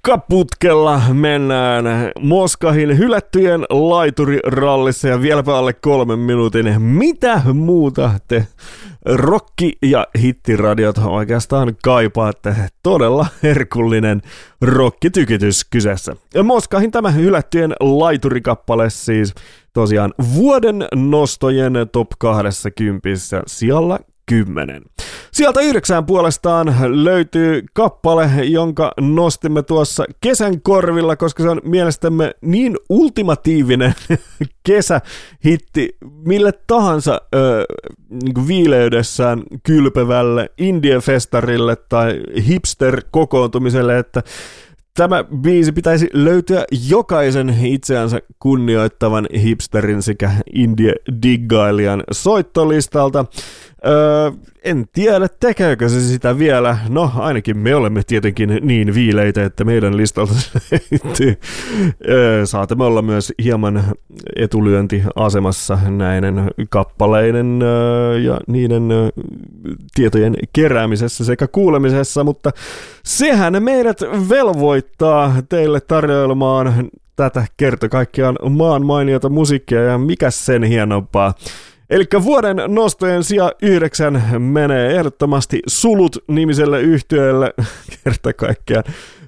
Rekkaputkella mennään Moskahin hylättyjen laiturirallissa ja vieläpä alle kolmen minuutin. Mitä muuta te rokki- ja hittiradiot oikeastaan kaipaatte? Todella herkullinen rockitykitys kyseessä. Moskahin tämä hylättyjen laiturikappale siis tosiaan vuoden nostojen top 20 sijalla 10. Sieltä yhdeksään puolestaan löytyy kappale, jonka nostimme tuossa kesän korvilla, koska se on mielestämme niin ultimatiivinen [laughs] kesähitti mille tahansa ö, niin viileydessään kylpevälle indie-festarille tai hipster-kokoontumiselle, että Tämä biisi pitäisi löytyä jokaisen itseänsä kunnioittavan hipsterin sekä indie-diggailijan soittolistalta. Öö, en tiedä, tekeekö se sitä vielä. No, ainakin me olemme tietenkin niin viileitä, että meidän listalta löytyy. Öö, saatamme olla myös hieman etulyöntiasemassa näiden kappaleiden öö, ja niiden öö, tietojen keräämisessä sekä kuulemisessa, mutta sehän meidät velvoittaa teille tarjoilemaan tätä kerta kaikkiaan maan mainiota musiikkia ja mikä sen hienompaa Eli vuoden nostojen sija yhdeksän menee ehdottomasti Sulut-nimiselle yhtiölle [laughs] kerta kaikkiaan.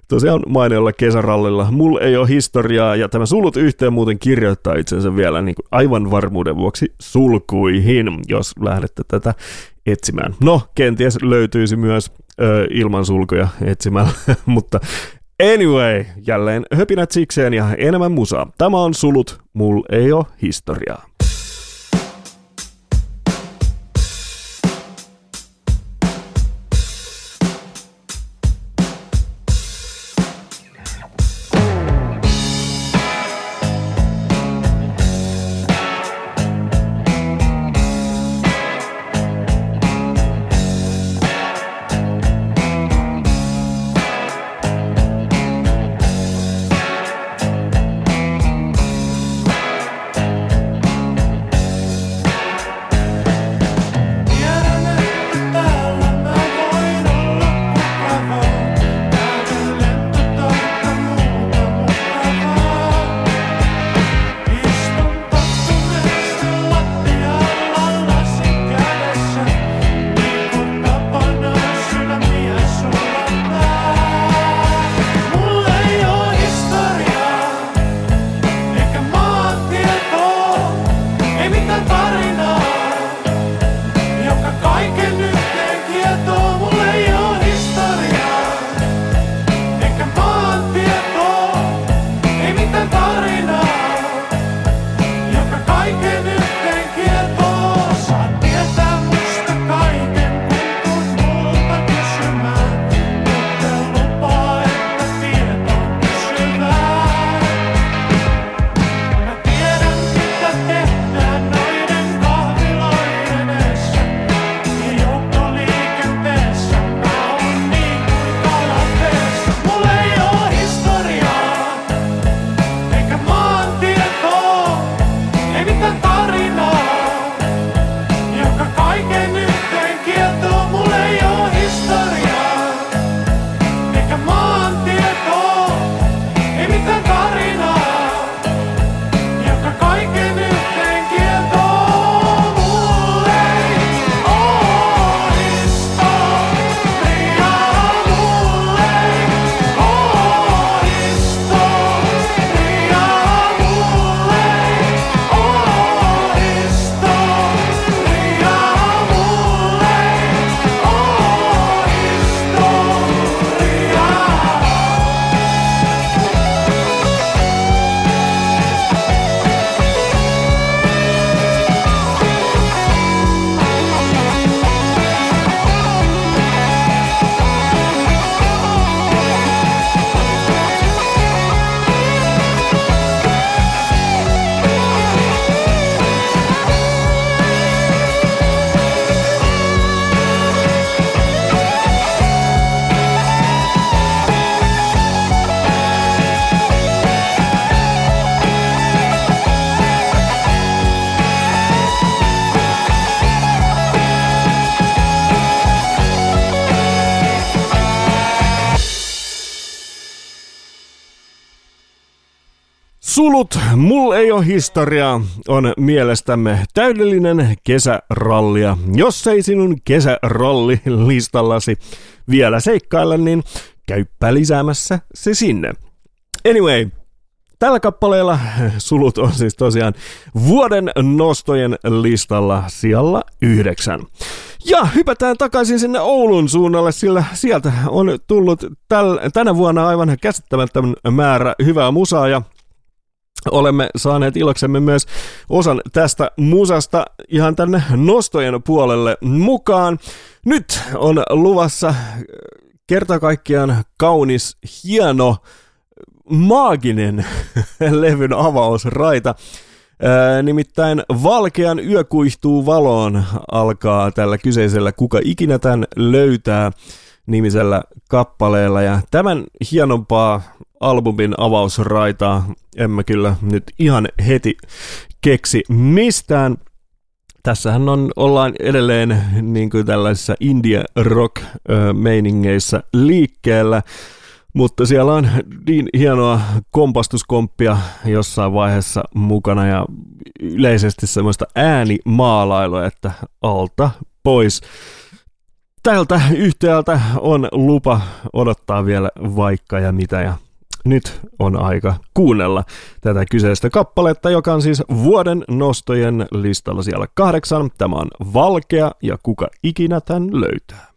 Tosiaan mainiolla kesärallilla. Mulla ei ole historiaa ja tämä sulut yhteen muuten kirjoittaa itsensä vielä niin kuin aivan varmuuden vuoksi sulkuihin, jos lähdette tätä etsimään. No, kenties löytyisi myös ö, ilman sulkuja etsimällä, [laughs] mutta anyway, jälleen höpinät sikseen ja enemmän musaa. Tämä on sulut, mulla ei ole historiaa. Historiaa, on mielestämme täydellinen kesärallia. Jos ei sinun kesäralli listallasi vielä seikkailla, niin käyppä lisäämässä se sinne. Anyway, Tällä kappaleella sulut on siis tosiaan vuoden nostojen listalla siellä yhdeksän. Ja hypätään takaisin sinne Oulun suunnalle, sillä sieltä on tullut täl, tänä vuonna aivan käsittämättömän määrä hyvää musaa ja olemme saaneet iloksemme myös osan tästä musasta ihan tänne nostojen puolelle mukaan. Nyt on luvassa kerta kaikkiaan kaunis, hieno, maaginen [laughs] levyn avausraita. Ää, nimittäin Valkean yö kuihtuu valoon alkaa tällä kyseisellä Kuka ikinä tämän löytää nimisellä kappaleella. Ja tämän hienompaa albumin avausraitaa emme kyllä nyt ihan heti keksi mistään. Tässähän on, ollaan edelleen niin kuin tällaisissa indie rock meiningeissä liikkeellä. Mutta siellä on niin hienoa kompastuskomppia jossain vaiheessa mukana ja yleisesti semmoista äänimaalailua, että alta pois. Tältä yhtäältä on lupa odottaa vielä vaikka ja mitä ja nyt on aika kuunnella tätä kyseistä kappaletta, joka on siis vuoden nostojen listalla siellä kahdeksan. Tämä on Valkea ja kuka ikinä tämän löytää.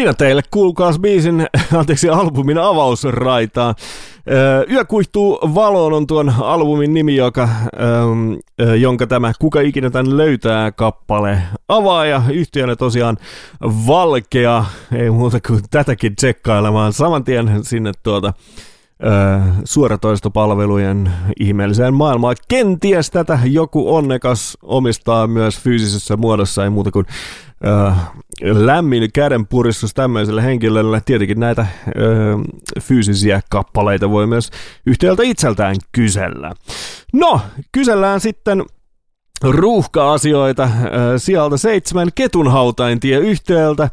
Siinä teille kuulkaas biisin, [laughs] anteeksi, albumin avausraitaa. Ö, Yö kuihtuu valoon on tuon albumin nimi, joka, ö, jonka tämä Kuka ikinä tän löytää kappale avaa ja yhtiönä tosiaan valkea, ei muuta kuin tätäkin tsekkailemaan saman tien sinne tuota suoratoistopalvelujen ihmeelliseen maailmaan. Kenties tätä joku onnekas omistaa myös fyysisessä muodossa, ei muuta kuin ö, lämmin kädenpuristus tämmöiselle henkilölle. Tietenkin näitä ö, fyysisiä kappaleita voi myös yhtiöltä itseltään kysellä. No, kysellään sitten ruuhka-asioita sieltä seitsemän ketunhautaintie yhtiöltä, äh,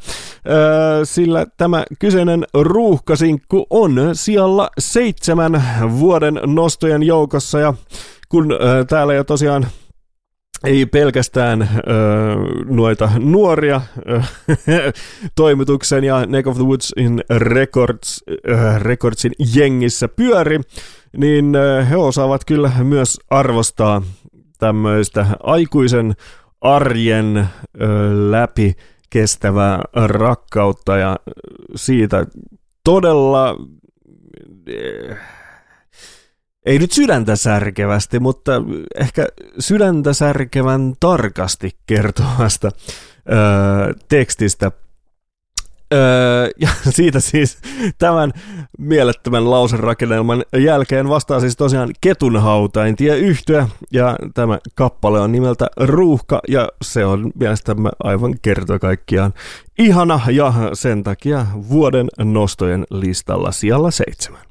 sillä tämä kyseinen ruuhkasinkku on siellä seitsemän vuoden nostojen joukossa. Ja kun täällä jo tosiaan ei pelkästään äh, noita nuoria äh, [laughs] toimituksen ja Neck of the Woods in Records, äh, Recordsin jengissä pyöri, niin äh, he osaavat kyllä myös arvostaa tämmöistä aikuisen arjen ö, läpi kestävää rakkautta ja siitä todella eh, ei nyt sydäntä särkevästi, mutta ehkä sydäntä särkevän tarkasti kertovasta tekstistä Öö, ja [laughs] siitä siis tämän mielettömän lauserakennelman jälkeen vastaa siis tosiaan Ketunhautain tie yhtyä ja tämä kappale on nimeltä Ruuhka ja se on mielestämme aivan kerta kaikkiaan ihana ja sen takia vuoden nostojen listalla siellä seitsemän.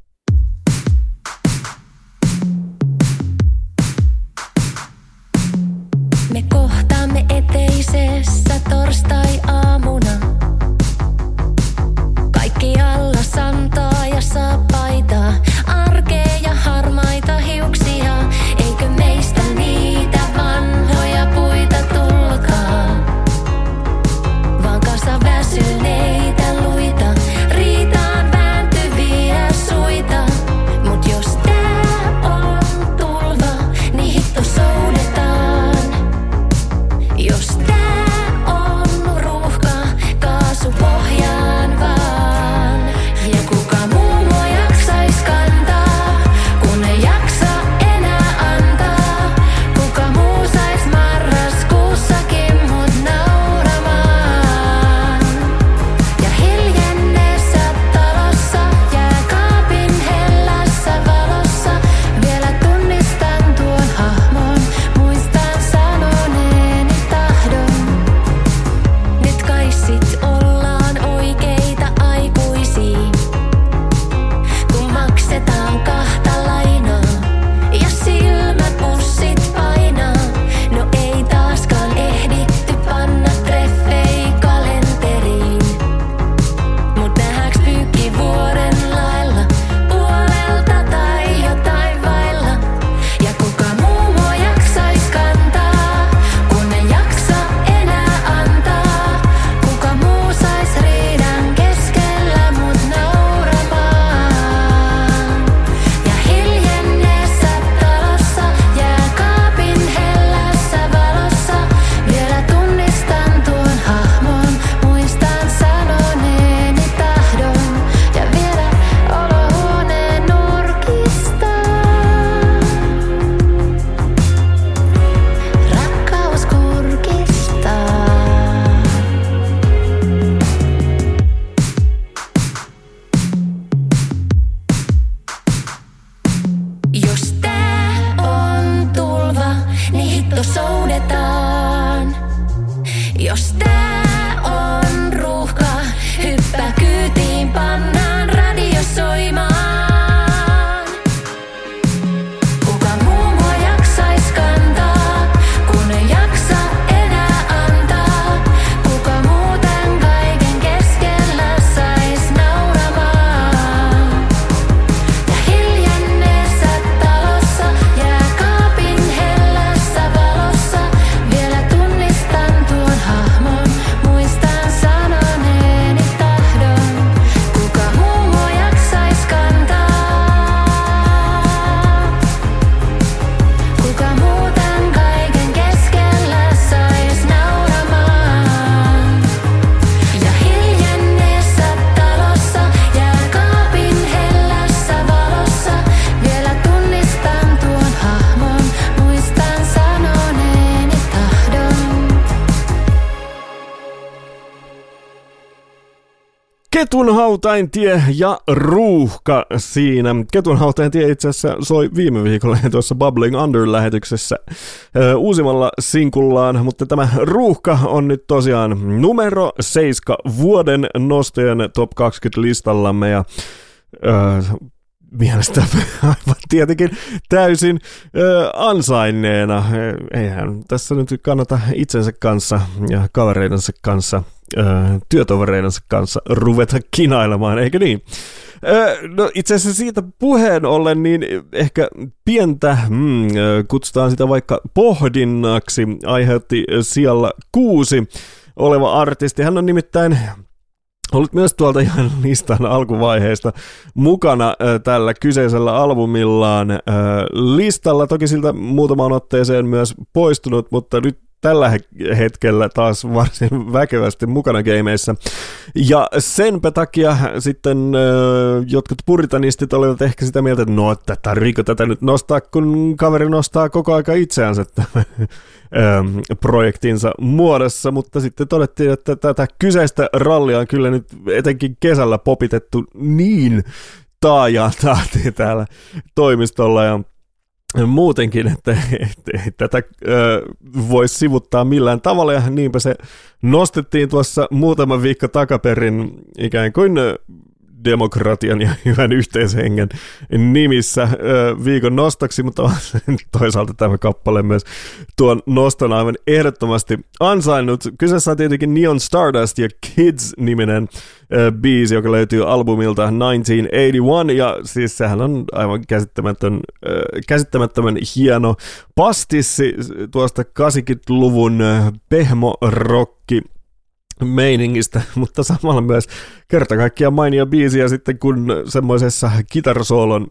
Tie ja ruuhka siinä. Ketunhautain tie itse asiassa soi viime viikolla [laughs] tuossa Bubbling Under-lähetyksessä ö, uusimmalla sinkullaan, mutta tämä ruuhka on nyt tosiaan numero 7 vuoden nostojen top 20 listallamme ja ö, mielestä [laughs] aivan tietenkin täysin ö, ansainneena. Eihän tässä nyt kannata itsensä kanssa ja kavereidensa kanssa, työtovereidensa kanssa ruveta kinailemaan, eikö niin? No itse asiassa siitä puheen ollen, niin ehkä pientä, mm, kutsutaan sitä vaikka pohdinnaksi, aiheutti siellä kuusi oleva artisti. Hän on nimittäin ollut myös tuolta ihan listan alkuvaiheesta mukana tällä kyseisellä albumillaan listalla. Toki siltä muutamaan otteeseen myös poistunut, mutta nyt tällä hetkellä taas varsin väkevästi mukana gameissa. Ja senpä takia sitten jotkut puritanistit olivat ehkä sitä mieltä, että no, että tarviiko tätä nyt nostaa, kun kaveri nostaa koko aika itseänsä ähm, projektinsa muodossa, mutta sitten todettiin, että tätä kyseistä rallia on kyllä nyt etenkin kesällä popitettu niin taajaan täällä toimistolla ja muutenkin, että, että, tätä voisi sivuttaa millään tavalla, ja niinpä se nostettiin tuossa muutama viikko takaperin ikään kuin demokratian ja [laughs] hyvän yhteishengen nimissä viikon nostoksi, mutta toisaalta tämä kappale myös tuon noston aivan ehdottomasti ansainnut. Kyseessä on tietenkin Neon Stardust ja Kids-niminen biisi, joka löytyy albumilta 1981, ja siis sehän on aivan käsittämätön, käsittämättömän hieno pastissi tuosta 80-luvun pehmo-rokki meiningistä, [laughs] mutta samalla myös kerta kaikkiaan mainio biisiä sitten kun semmoisessa kitarasoolon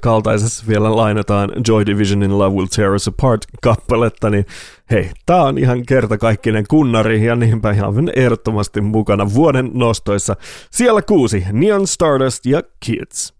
kaltaisessa vielä lainataan Joy Divisionin Love Will Tear Us Apart kappaletta, niin hei, tää on ihan kertakaikkinen kunnari ja niinpä ihan ehdottomasti mukana vuoden nostoissa. Siellä kuusi, Neon Stardust ja Kids.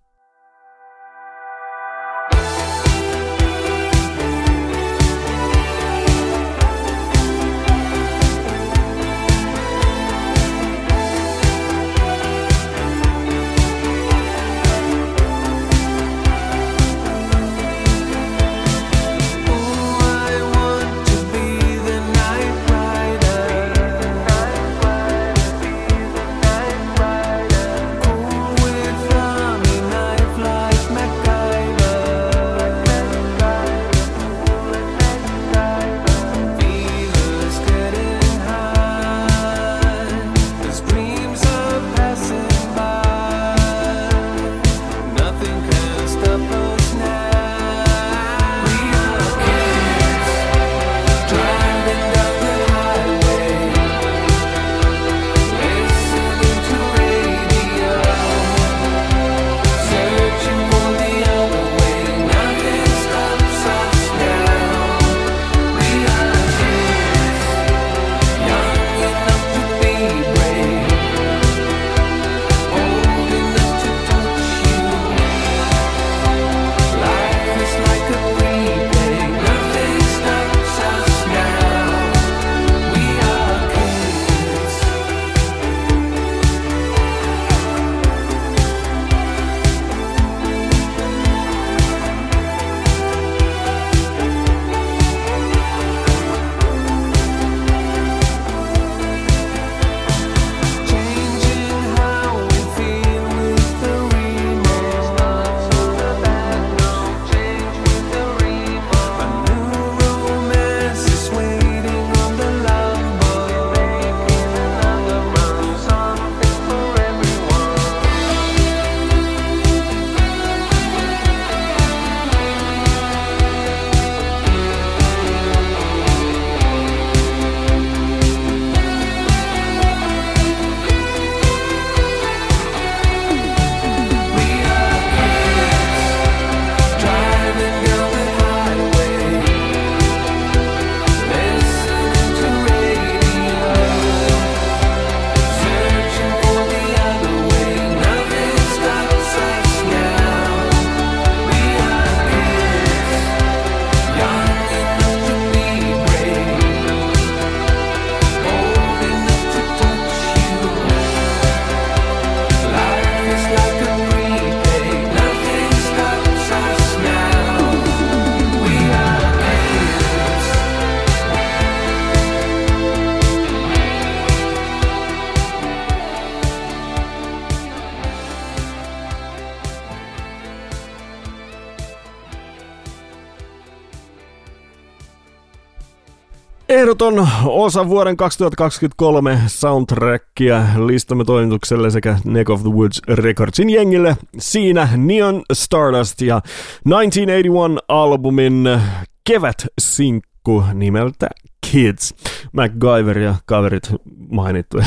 Ehdoton osa vuoden 2023 soundtrackia listamme toimitukselle sekä Neck of the Woods Recordsin jengille. Siinä Neon Stardust ja 1981-albumin kevät-sinkku nimeltä Kids. MacGyver ja kaverit mainittu.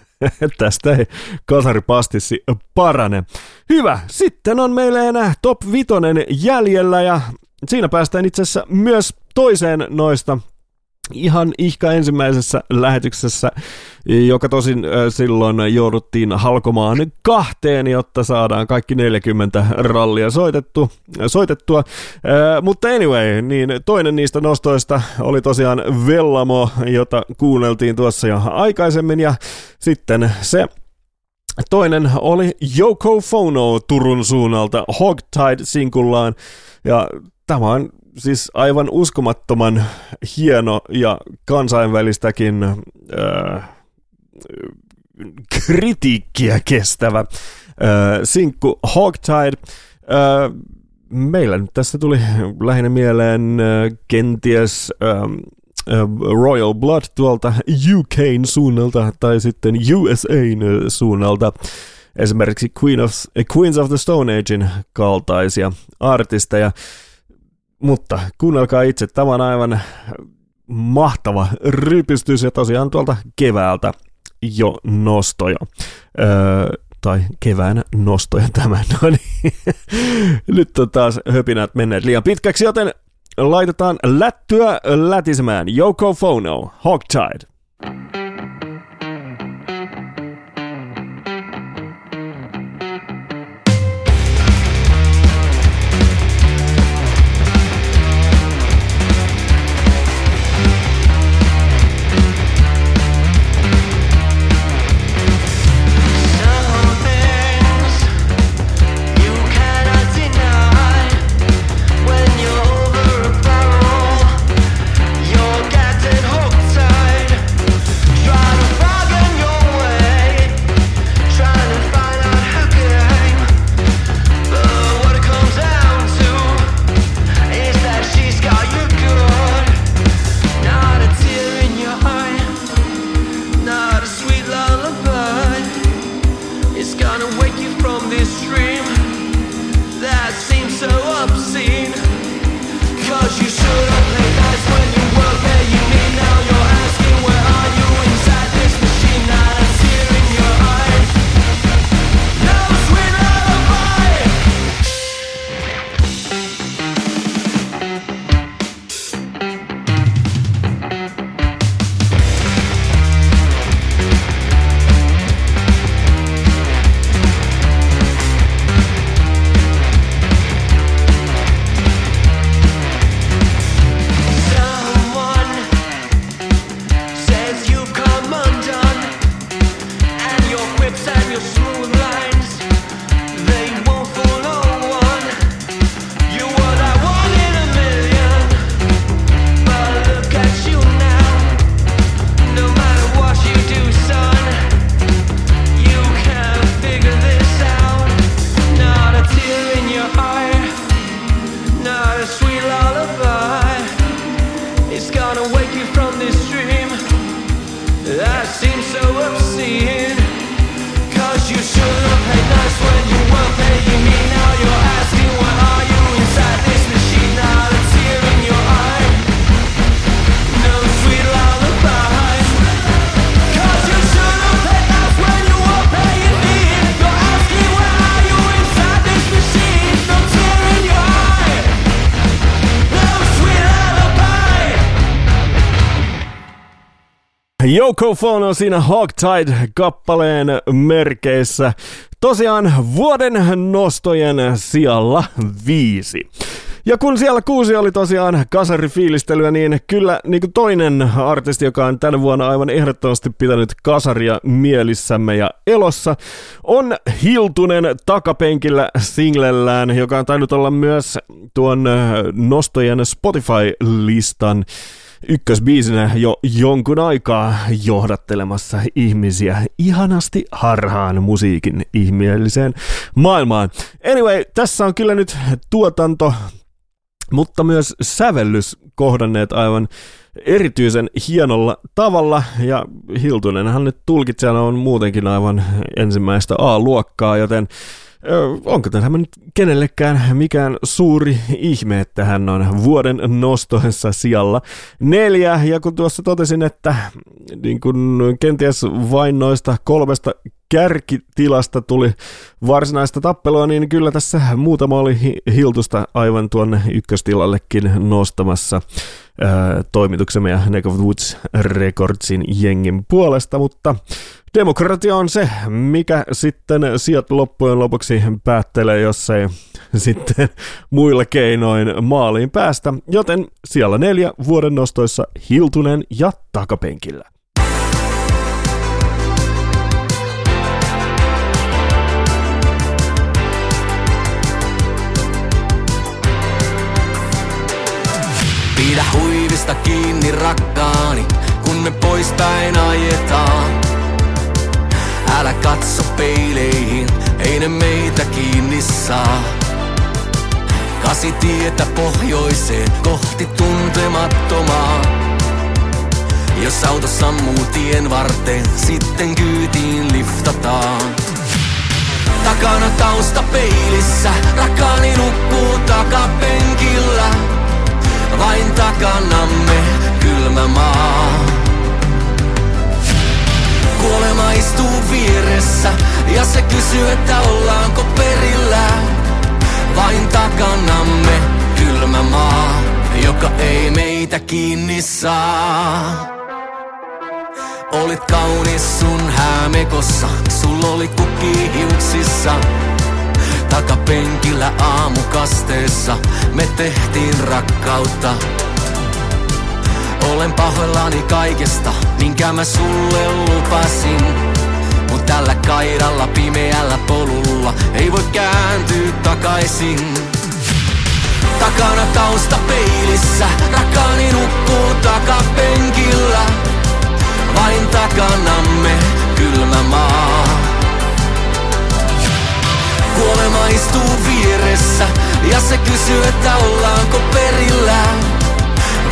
[laughs] Tästä ei kasaripastissi parane. Hyvä, sitten on meille enää top vitonen jäljellä ja siinä päästään itse asiassa myös toiseen noista ihan ihka ensimmäisessä lähetyksessä, joka tosin silloin jouduttiin halkomaan kahteen, jotta saadaan kaikki 40 rallia soitettu, soitettua. mutta anyway, niin toinen niistä nostoista oli tosiaan Vellamo, jota kuunneltiin tuossa jo aikaisemmin, ja sitten se Toinen oli Yoko Fono Turun suunnalta Hogtide-sinkullaan, ja tämä on siis aivan uskomattoman hieno ja kansainvälistäkin äh, kritiikkiä kestävä äh, sinkku Hogtide. Äh, meillä nyt tässä tuli lähinnä mieleen äh, kenties äh, Royal Blood tuolta UKn suunnalta tai sitten USAn suunnalta esimerkiksi Queen of, Queens of the Stone Agein kaltaisia artisteja. Mutta kuunnelkaa itse, tämä on aivan mahtava rypistys ja tosiaan tuolta keväältä jo nostoja. Öö, tai kevään nostoja tämä. [laughs] No niin. Nyt on taas höpinät menneet liian pitkäksi, joten laitetaan lättyä lätisemään. Yoko Fono, Hogtide. Yoko Fono siinä Hogtide-kappaleen merkeissä. Tosiaan vuoden nostojen sijalla viisi. Ja kun siellä kuusi oli tosiaan kasarifiilistelyä, niin kyllä niin kuin toinen artisti, joka on tänä vuonna aivan ehdottomasti pitänyt kasaria mielissämme ja elossa, on Hiltunen takapenkillä singlellään, joka on tainnut olla myös tuon nostojen Spotify-listan ykkösbiisinä jo jonkun aikaa johdattelemassa ihmisiä ihanasti harhaan musiikin ihmeelliseen maailmaan. Anyway, tässä on kyllä nyt tuotanto mutta myös sävellys kohdanneet aivan erityisen hienolla tavalla, ja Hiltunenhan nyt tulkitsijana on muutenkin aivan ensimmäistä A-luokkaa, joten onko tämä nyt kenellekään mikään suuri ihme, että hän on vuoden nostoessa sijalla? Neljä, ja kun tuossa totesin, että niin kun kenties vain noista kolmesta kärkitilasta tuli varsinaista tappelua, niin kyllä tässä muutama oli Hiltusta aivan tuonne ykköstilallekin nostamassa toimituksemme ja Neck of Woods Recordsin jengin puolesta, mutta demokratia on se, mikä sitten sijat loppujen lopuksi päättelee, jos ei [laughs] sitten muilla keinoin maaliin päästä, joten siellä neljä vuoden nostoissa Hiltunen ja takapenkillä. Pidä huivista kiinni rakkaani, kun me poispäin ajetaan. Älä katso peileihin, ei ne meitä kiinni saa. Kasi tietä pohjoiseen, kohti tuntemattomaa. Jos auto sammuu tien varteen, sitten kyytiin liftataan. Takana tausta peilissä, rakkaani nukkuu takapenkillä. Vain takanamme kylmä maa. Kuolema istuu vieressä ja se kysyy, että ollaanko perillä. Vain takanamme kylmä maa, joka ei meitä kiinni saa. Olit kaunis sun häämekossa, sulla oli kukki hiuksissa. Takapenkillä aamukasteessa me tehtiin rakkautta. Olen pahoillani kaikesta, minkä mä sulle lupasin. Mut tällä kaidalla pimeällä polulla ei voi kääntyä takaisin. Takana tausta peilissä, rakkaani nukkuu takapenkillä. Vain takanamme kylmä maa. Kuolema istuu vieressä ja se kysyy, että ollaanko perillä.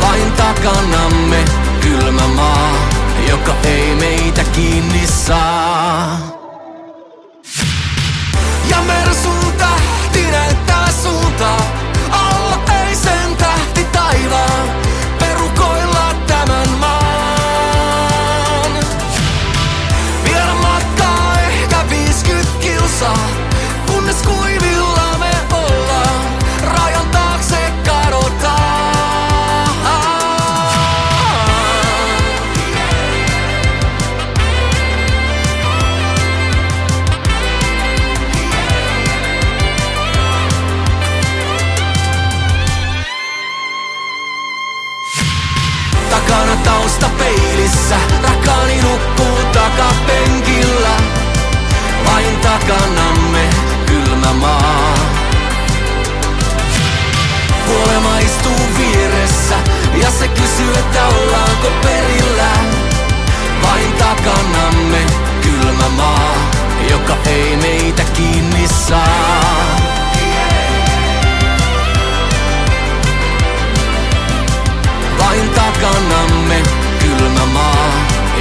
Vain takanamme kylmä maa, joka ei meitä kiinni saa. Ja Mersun tähti näyttää suuntaa, Kuolema istuu vieressä ja se kysyy, että ollaanko perillä. Vain takanamme kylmä maa, joka ei meitä kiinni saa. Vain takanamme kylmä maa,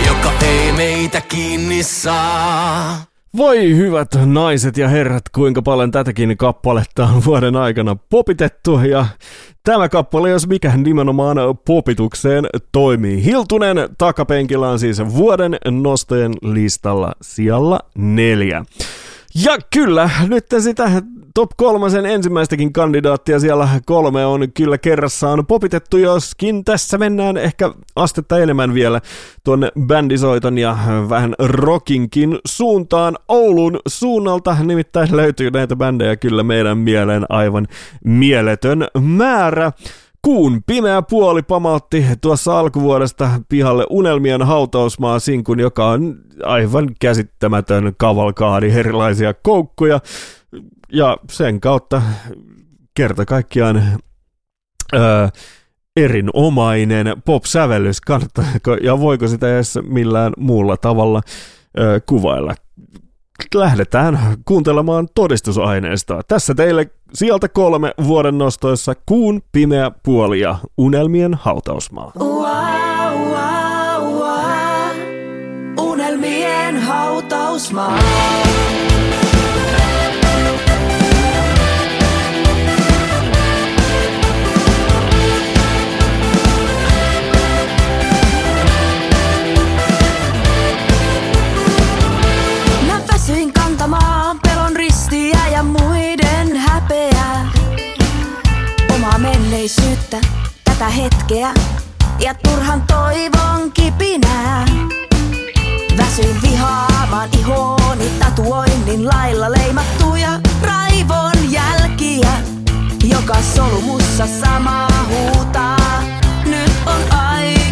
joka ei meitä kiinni saa. Voi hyvät naiset ja herrat, kuinka paljon tätäkin kappaletta on vuoden aikana popitettu ja tämä kappale, jos mikä nimenomaan popitukseen toimii. Hiltunen takapenkillä on siis vuoden nostojen listalla sijalla neljä. Ja kyllä, nyt sitä top kolmasen ensimmäistäkin kandidaattia siellä kolme on kyllä kerrassaan popitettu, joskin tässä mennään ehkä astetta enemmän vielä tuonne bändisoiton ja vähän rockinkin suuntaan Oulun suunnalta. Nimittäin löytyy näitä bändejä kyllä meidän mieleen aivan mieletön määrä. Kuun pimeä puoli pamautti tuossa alkuvuodesta pihalle unelmien hautausmaa sinkun, joka on aivan käsittämätön kavalkaadi erilaisia koukkuja. Ja sen kautta kerta kaikkiaan öö, erinomainen pop-sävellys. Kannattaako, ja voiko sitä edes millään muulla tavalla öö, kuvailla? Lähdetään kuuntelemaan todistusaineistoa. Tässä teille sieltä kolme vuoden nostoissa kuun pimeä puoli ja unelmien hautausmaa. Unelmien hautausmaa. Menneisyyttä, tätä hetkeä ja turhan toivon kipinää. Väsyin vihaamaan ihooni tatuoinnin lailla leimattuja raivon jälkiä. Joka solmussa sama huutaa, nyt on aika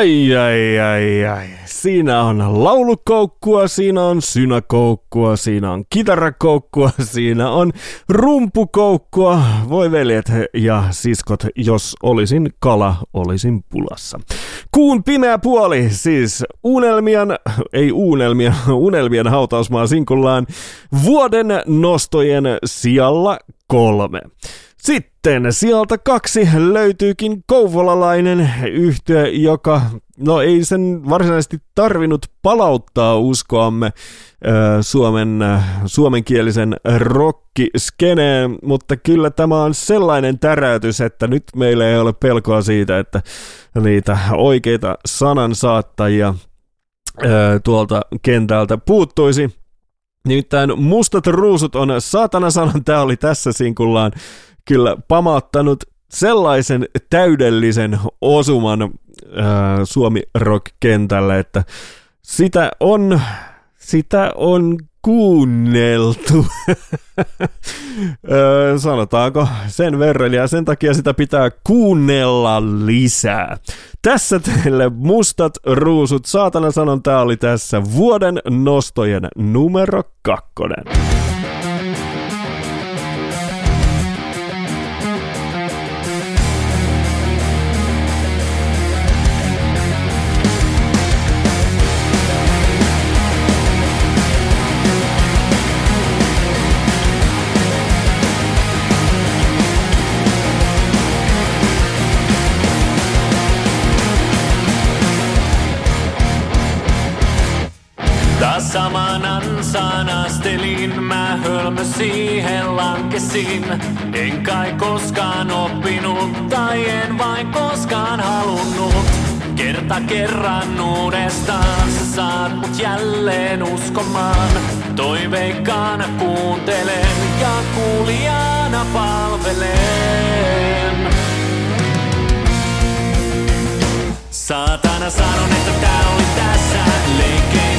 Ai, ai, ai, ai. Siinä on laulukoukkua, siinä on synäkoukkua, siinä on kitarakoukkua, [laughs] siinä on rumpukoukkua. Voi veljet ja siskot, jos olisin kala, olisin pulassa. Kuun pimeä puoli, siis unelmien, ei unelmien, [laughs] unelmien hautausmaa sinkullaan vuoden nostojen sijalla kolme. Sitten sieltä kaksi löytyykin kouvolalainen yhtiö, joka, no ei sen varsinaisesti tarvinnut palauttaa uskoamme Suomen, suomenkielisen rockiskeneen, mutta kyllä tämä on sellainen täräytys, että nyt meillä ei ole pelkoa siitä, että niitä oikeita sanansaattajia tuolta kentältä puuttuisi. Nimittäin mustat ruusut on saatana sanan, tämä oli tässä sinkullaan kyllä pamauttanut sellaisen täydellisen osuman äh, Suomi Rock-kentälle, että sitä on, sitä on kuunneltu. [laughs] öö, sanotaanko sen verran, ja sen takia sitä pitää kuunnella lisää. Tässä teille mustat ruusut. Saatana sanon, tää oli tässä vuoden nostojen numero kakkonen. Sanastelin, mä hölmö siihen lankesin. En kai koskaan oppinut tai en vain koskaan halunnut. Kerta kerran uudestaan sä saat mut jälleen uskomaan. Toiveikkaana kuuntelen ja kuulijana palvelen. Saatana sanon, että tää oli tässä. Leikkein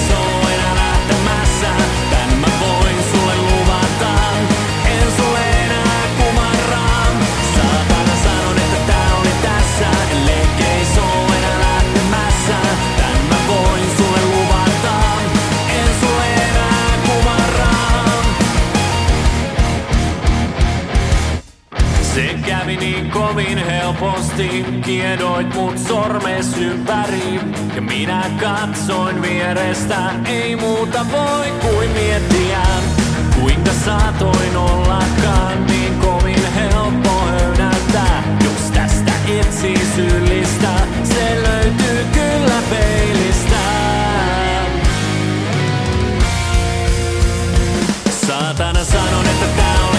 niin kovin helposti, kiedoit mut sormes ympäri. Ja minä katsoin vierestä, ei muuta voi kuin miettiä. Kuinka saatoin ollakaan niin kovin helppo höynäyttää. Jos tästä etsii syyllistä, se löytyy kyllä peilistä. Saatana sanon, että tää oli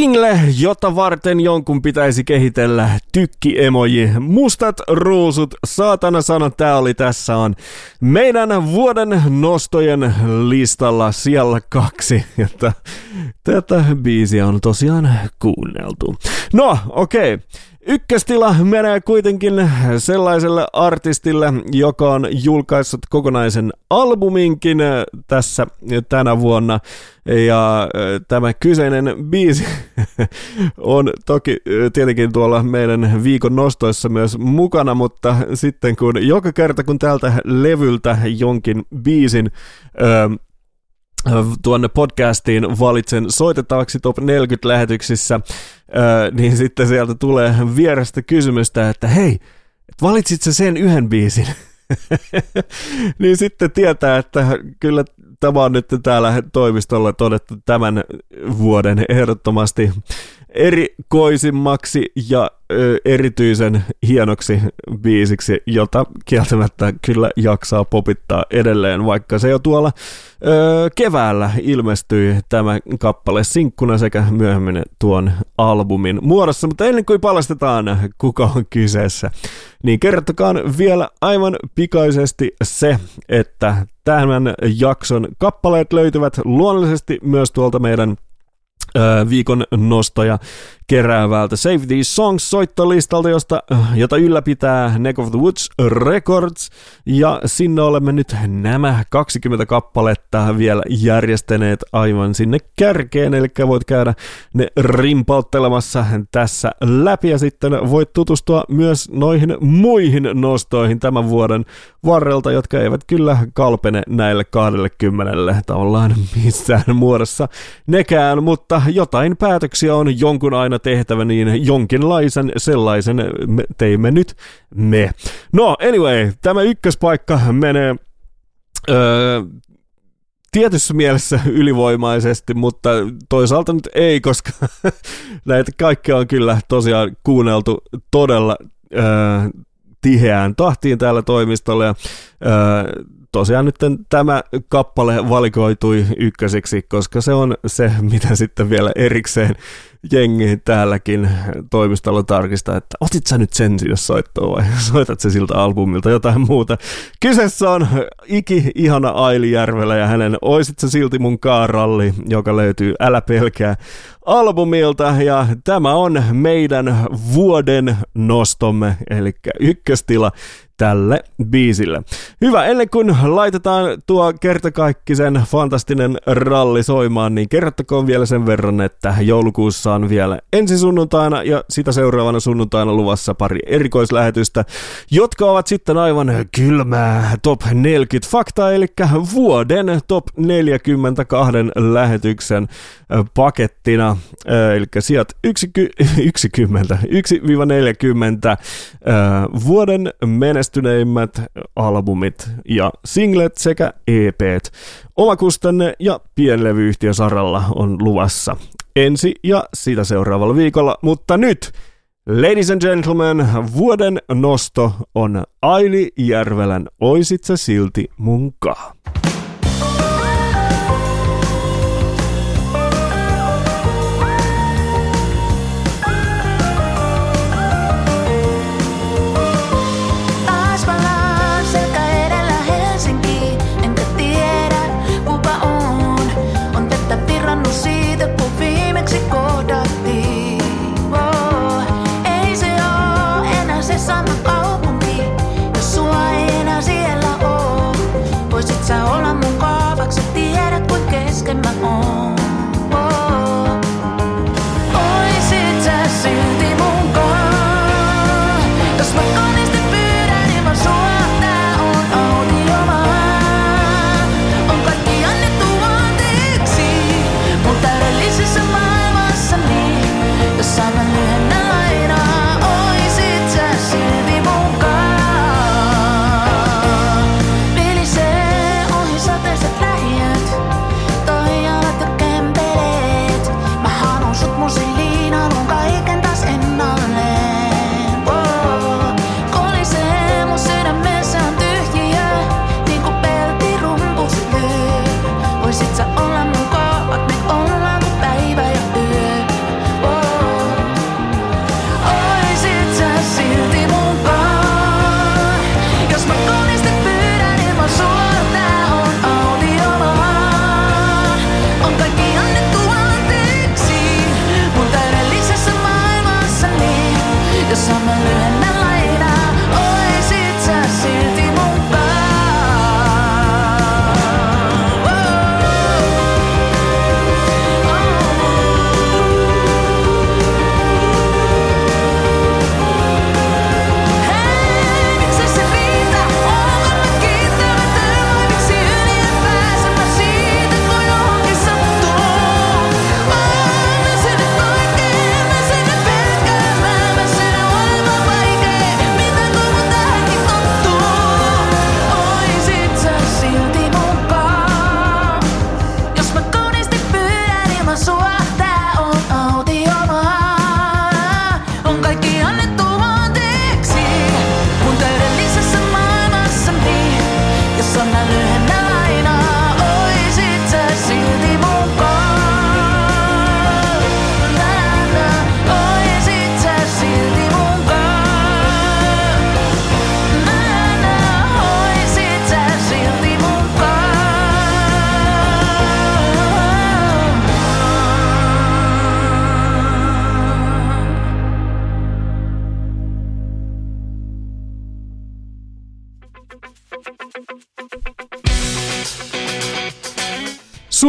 Single, jota varten jonkun pitäisi kehitellä tykki-emoji. Mustat ruusut, saatana sana, tää oli tässä on meidän vuoden nostojen listalla siellä kaksi. [laughs] Tätä biisiä on tosiaan kuunneltu. No, okei. Okay. Ykköstila menee kuitenkin sellaiselle artistille, joka on julkaissut kokonaisen albuminkin äh, tässä tänä vuonna. Ja äh, tämä kyseinen biisi [laughs] on toki äh, tietenkin tuolla meidän viikon nostoissa myös mukana, mutta sitten kun joka kerta kun tältä levyltä jonkin biisin öö, tuonne podcastiin valitsen soitettavaksi top 40 lähetyksissä, niin sitten sieltä tulee vierestä kysymystä, että hei, valitsit sä sen yhden biisin? [laughs] niin sitten tietää, että kyllä tämä on nyt täällä toimistolla todettu tämän vuoden ehdottomasti erikoisimmaksi ja ö, erityisen hienoksi biisiksi, jota kieltämättä kyllä jaksaa popittaa edelleen, vaikka se jo tuolla ö, keväällä ilmestyi tämä kappale sinkkuna sekä myöhemmin tuon albumin muodossa. Mutta ennen kuin paljastetaan, kuka on kyseessä, niin kertokaa vielä aivan pikaisesti se, että tämän jakson kappaleet löytyvät luonnollisesti myös tuolta meidän viikon nostoja keräävältä Save These Songs soittolistalta, josta, jota ylläpitää Neck of the Woods Records. Ja sinne olemme nyt nämä 20 kappaletta vielä järjestäneet aivan sinne kärkeen, eli voit käydä ne rimpauttelemassa tässä läpi. Ja sitten voit tutustua myös noihin muihin nostoihin tämän vuoden varrelta, jotka eivät kyllä kalpene näille 20 tavallaan missään muodossa nekään, mutta jotain päätöksiä on jonkun aina tehtävä, niin jonkinlaisen sellaisen me teimme nyt me. No, anyway, tämä ykköspaikka menee öö, tietyssä mielessä [laughs] ylivoimaisesti, mutta toisaalta nyt ei, koska [laughs] näitä kaikkea on kyllä tosiaan kuunneltu todella öö, tiheään tahtiin täällä toimistolla ja öö, tosiaan nyt tämä kappale valikoitui ykköseksi, koska se on se, mitä sitten vielä erikseen jengi täälläkin toimistolla tarkistaa, että otit sä nyt sen sinne soittoon vai [laughs] soitat se siltä albumilta jotain muuta. Kyseessä on iki ihana Aili Järvelä ja hänen Oisit sä silti mun kaaralli, joka löytyy Älä pelkää albumilta ja tämä on meidän vuoden nostomme, eli ykköstila tälle biisille. Hyvä, ennen kuin laitetaan tuo kertakaikkisen fantastinen ralli soimaan, niin kerrottakoon vielä sen verran, että joulukuussa on vielä ensi sunnuntaina ja sitä seuraavana sunnuntaina luvassa pari erikoislähetystä, jotka ovat sitten aivan kylmää top 40 faktaa, eli vuoden top 42 lähetyksen pakettina, eli sijat 1-40, 1-40 [laughs] vuoden menestyneimmät albumit ja singlet sekä EPt. Omakustanne ja pienlevyyhtiö Saralla on luvassa ensi ja sitä seuraavalla viikolla, mutta nyt Ladies and gentlemen, vuoden nosto on Aili Järvelän Oisit sä silti munkaa. my honest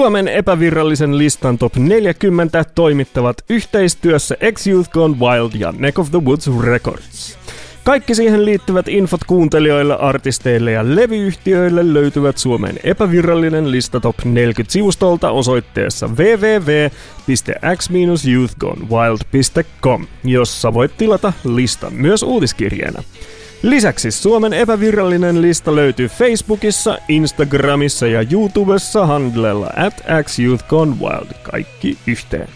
Suomen epävirallisen listan top 40 toimittavat yhteistyössä X-Youth Gone Wild ja Neck of the Woods Records. Kaikki siihen liittyvät infot kuuntelijoille, artisteille ja levyyhtiöille löytyvät Suomen epävirallinen lista top 40 sivustolta osoitteessa www.x-youthgonewild.com, jossa voit tilata listan myös uutiskirjeenä. Lisäksi Suomen epävirallinen lista löytyy Facebookissa, Instagramissa ja YouTubessa handlella at xyouthgonewild, kaikki yhteen.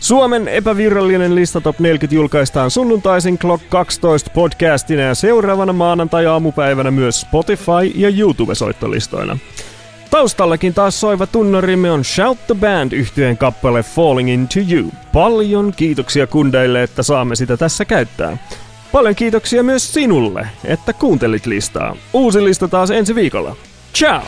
Suomen epävirallinen lista Top 40 julkaistaan sunnuntaisin Clock 12 podcastina ja seuraavana maanantai-aamupäivänä myös Spotify ja YouTube-soittolistoina. Taustallakin taas soiva tunnarimme on Shout the Band yhtyeen kappale Falling Into You. Paljon kiitoksia kundeille, että saamme sitä tässä käyttää. Paljon kiitoksia myös sinulle, että kuuntelit listaa. Uusi lista taas ensi viikolla. Ciao!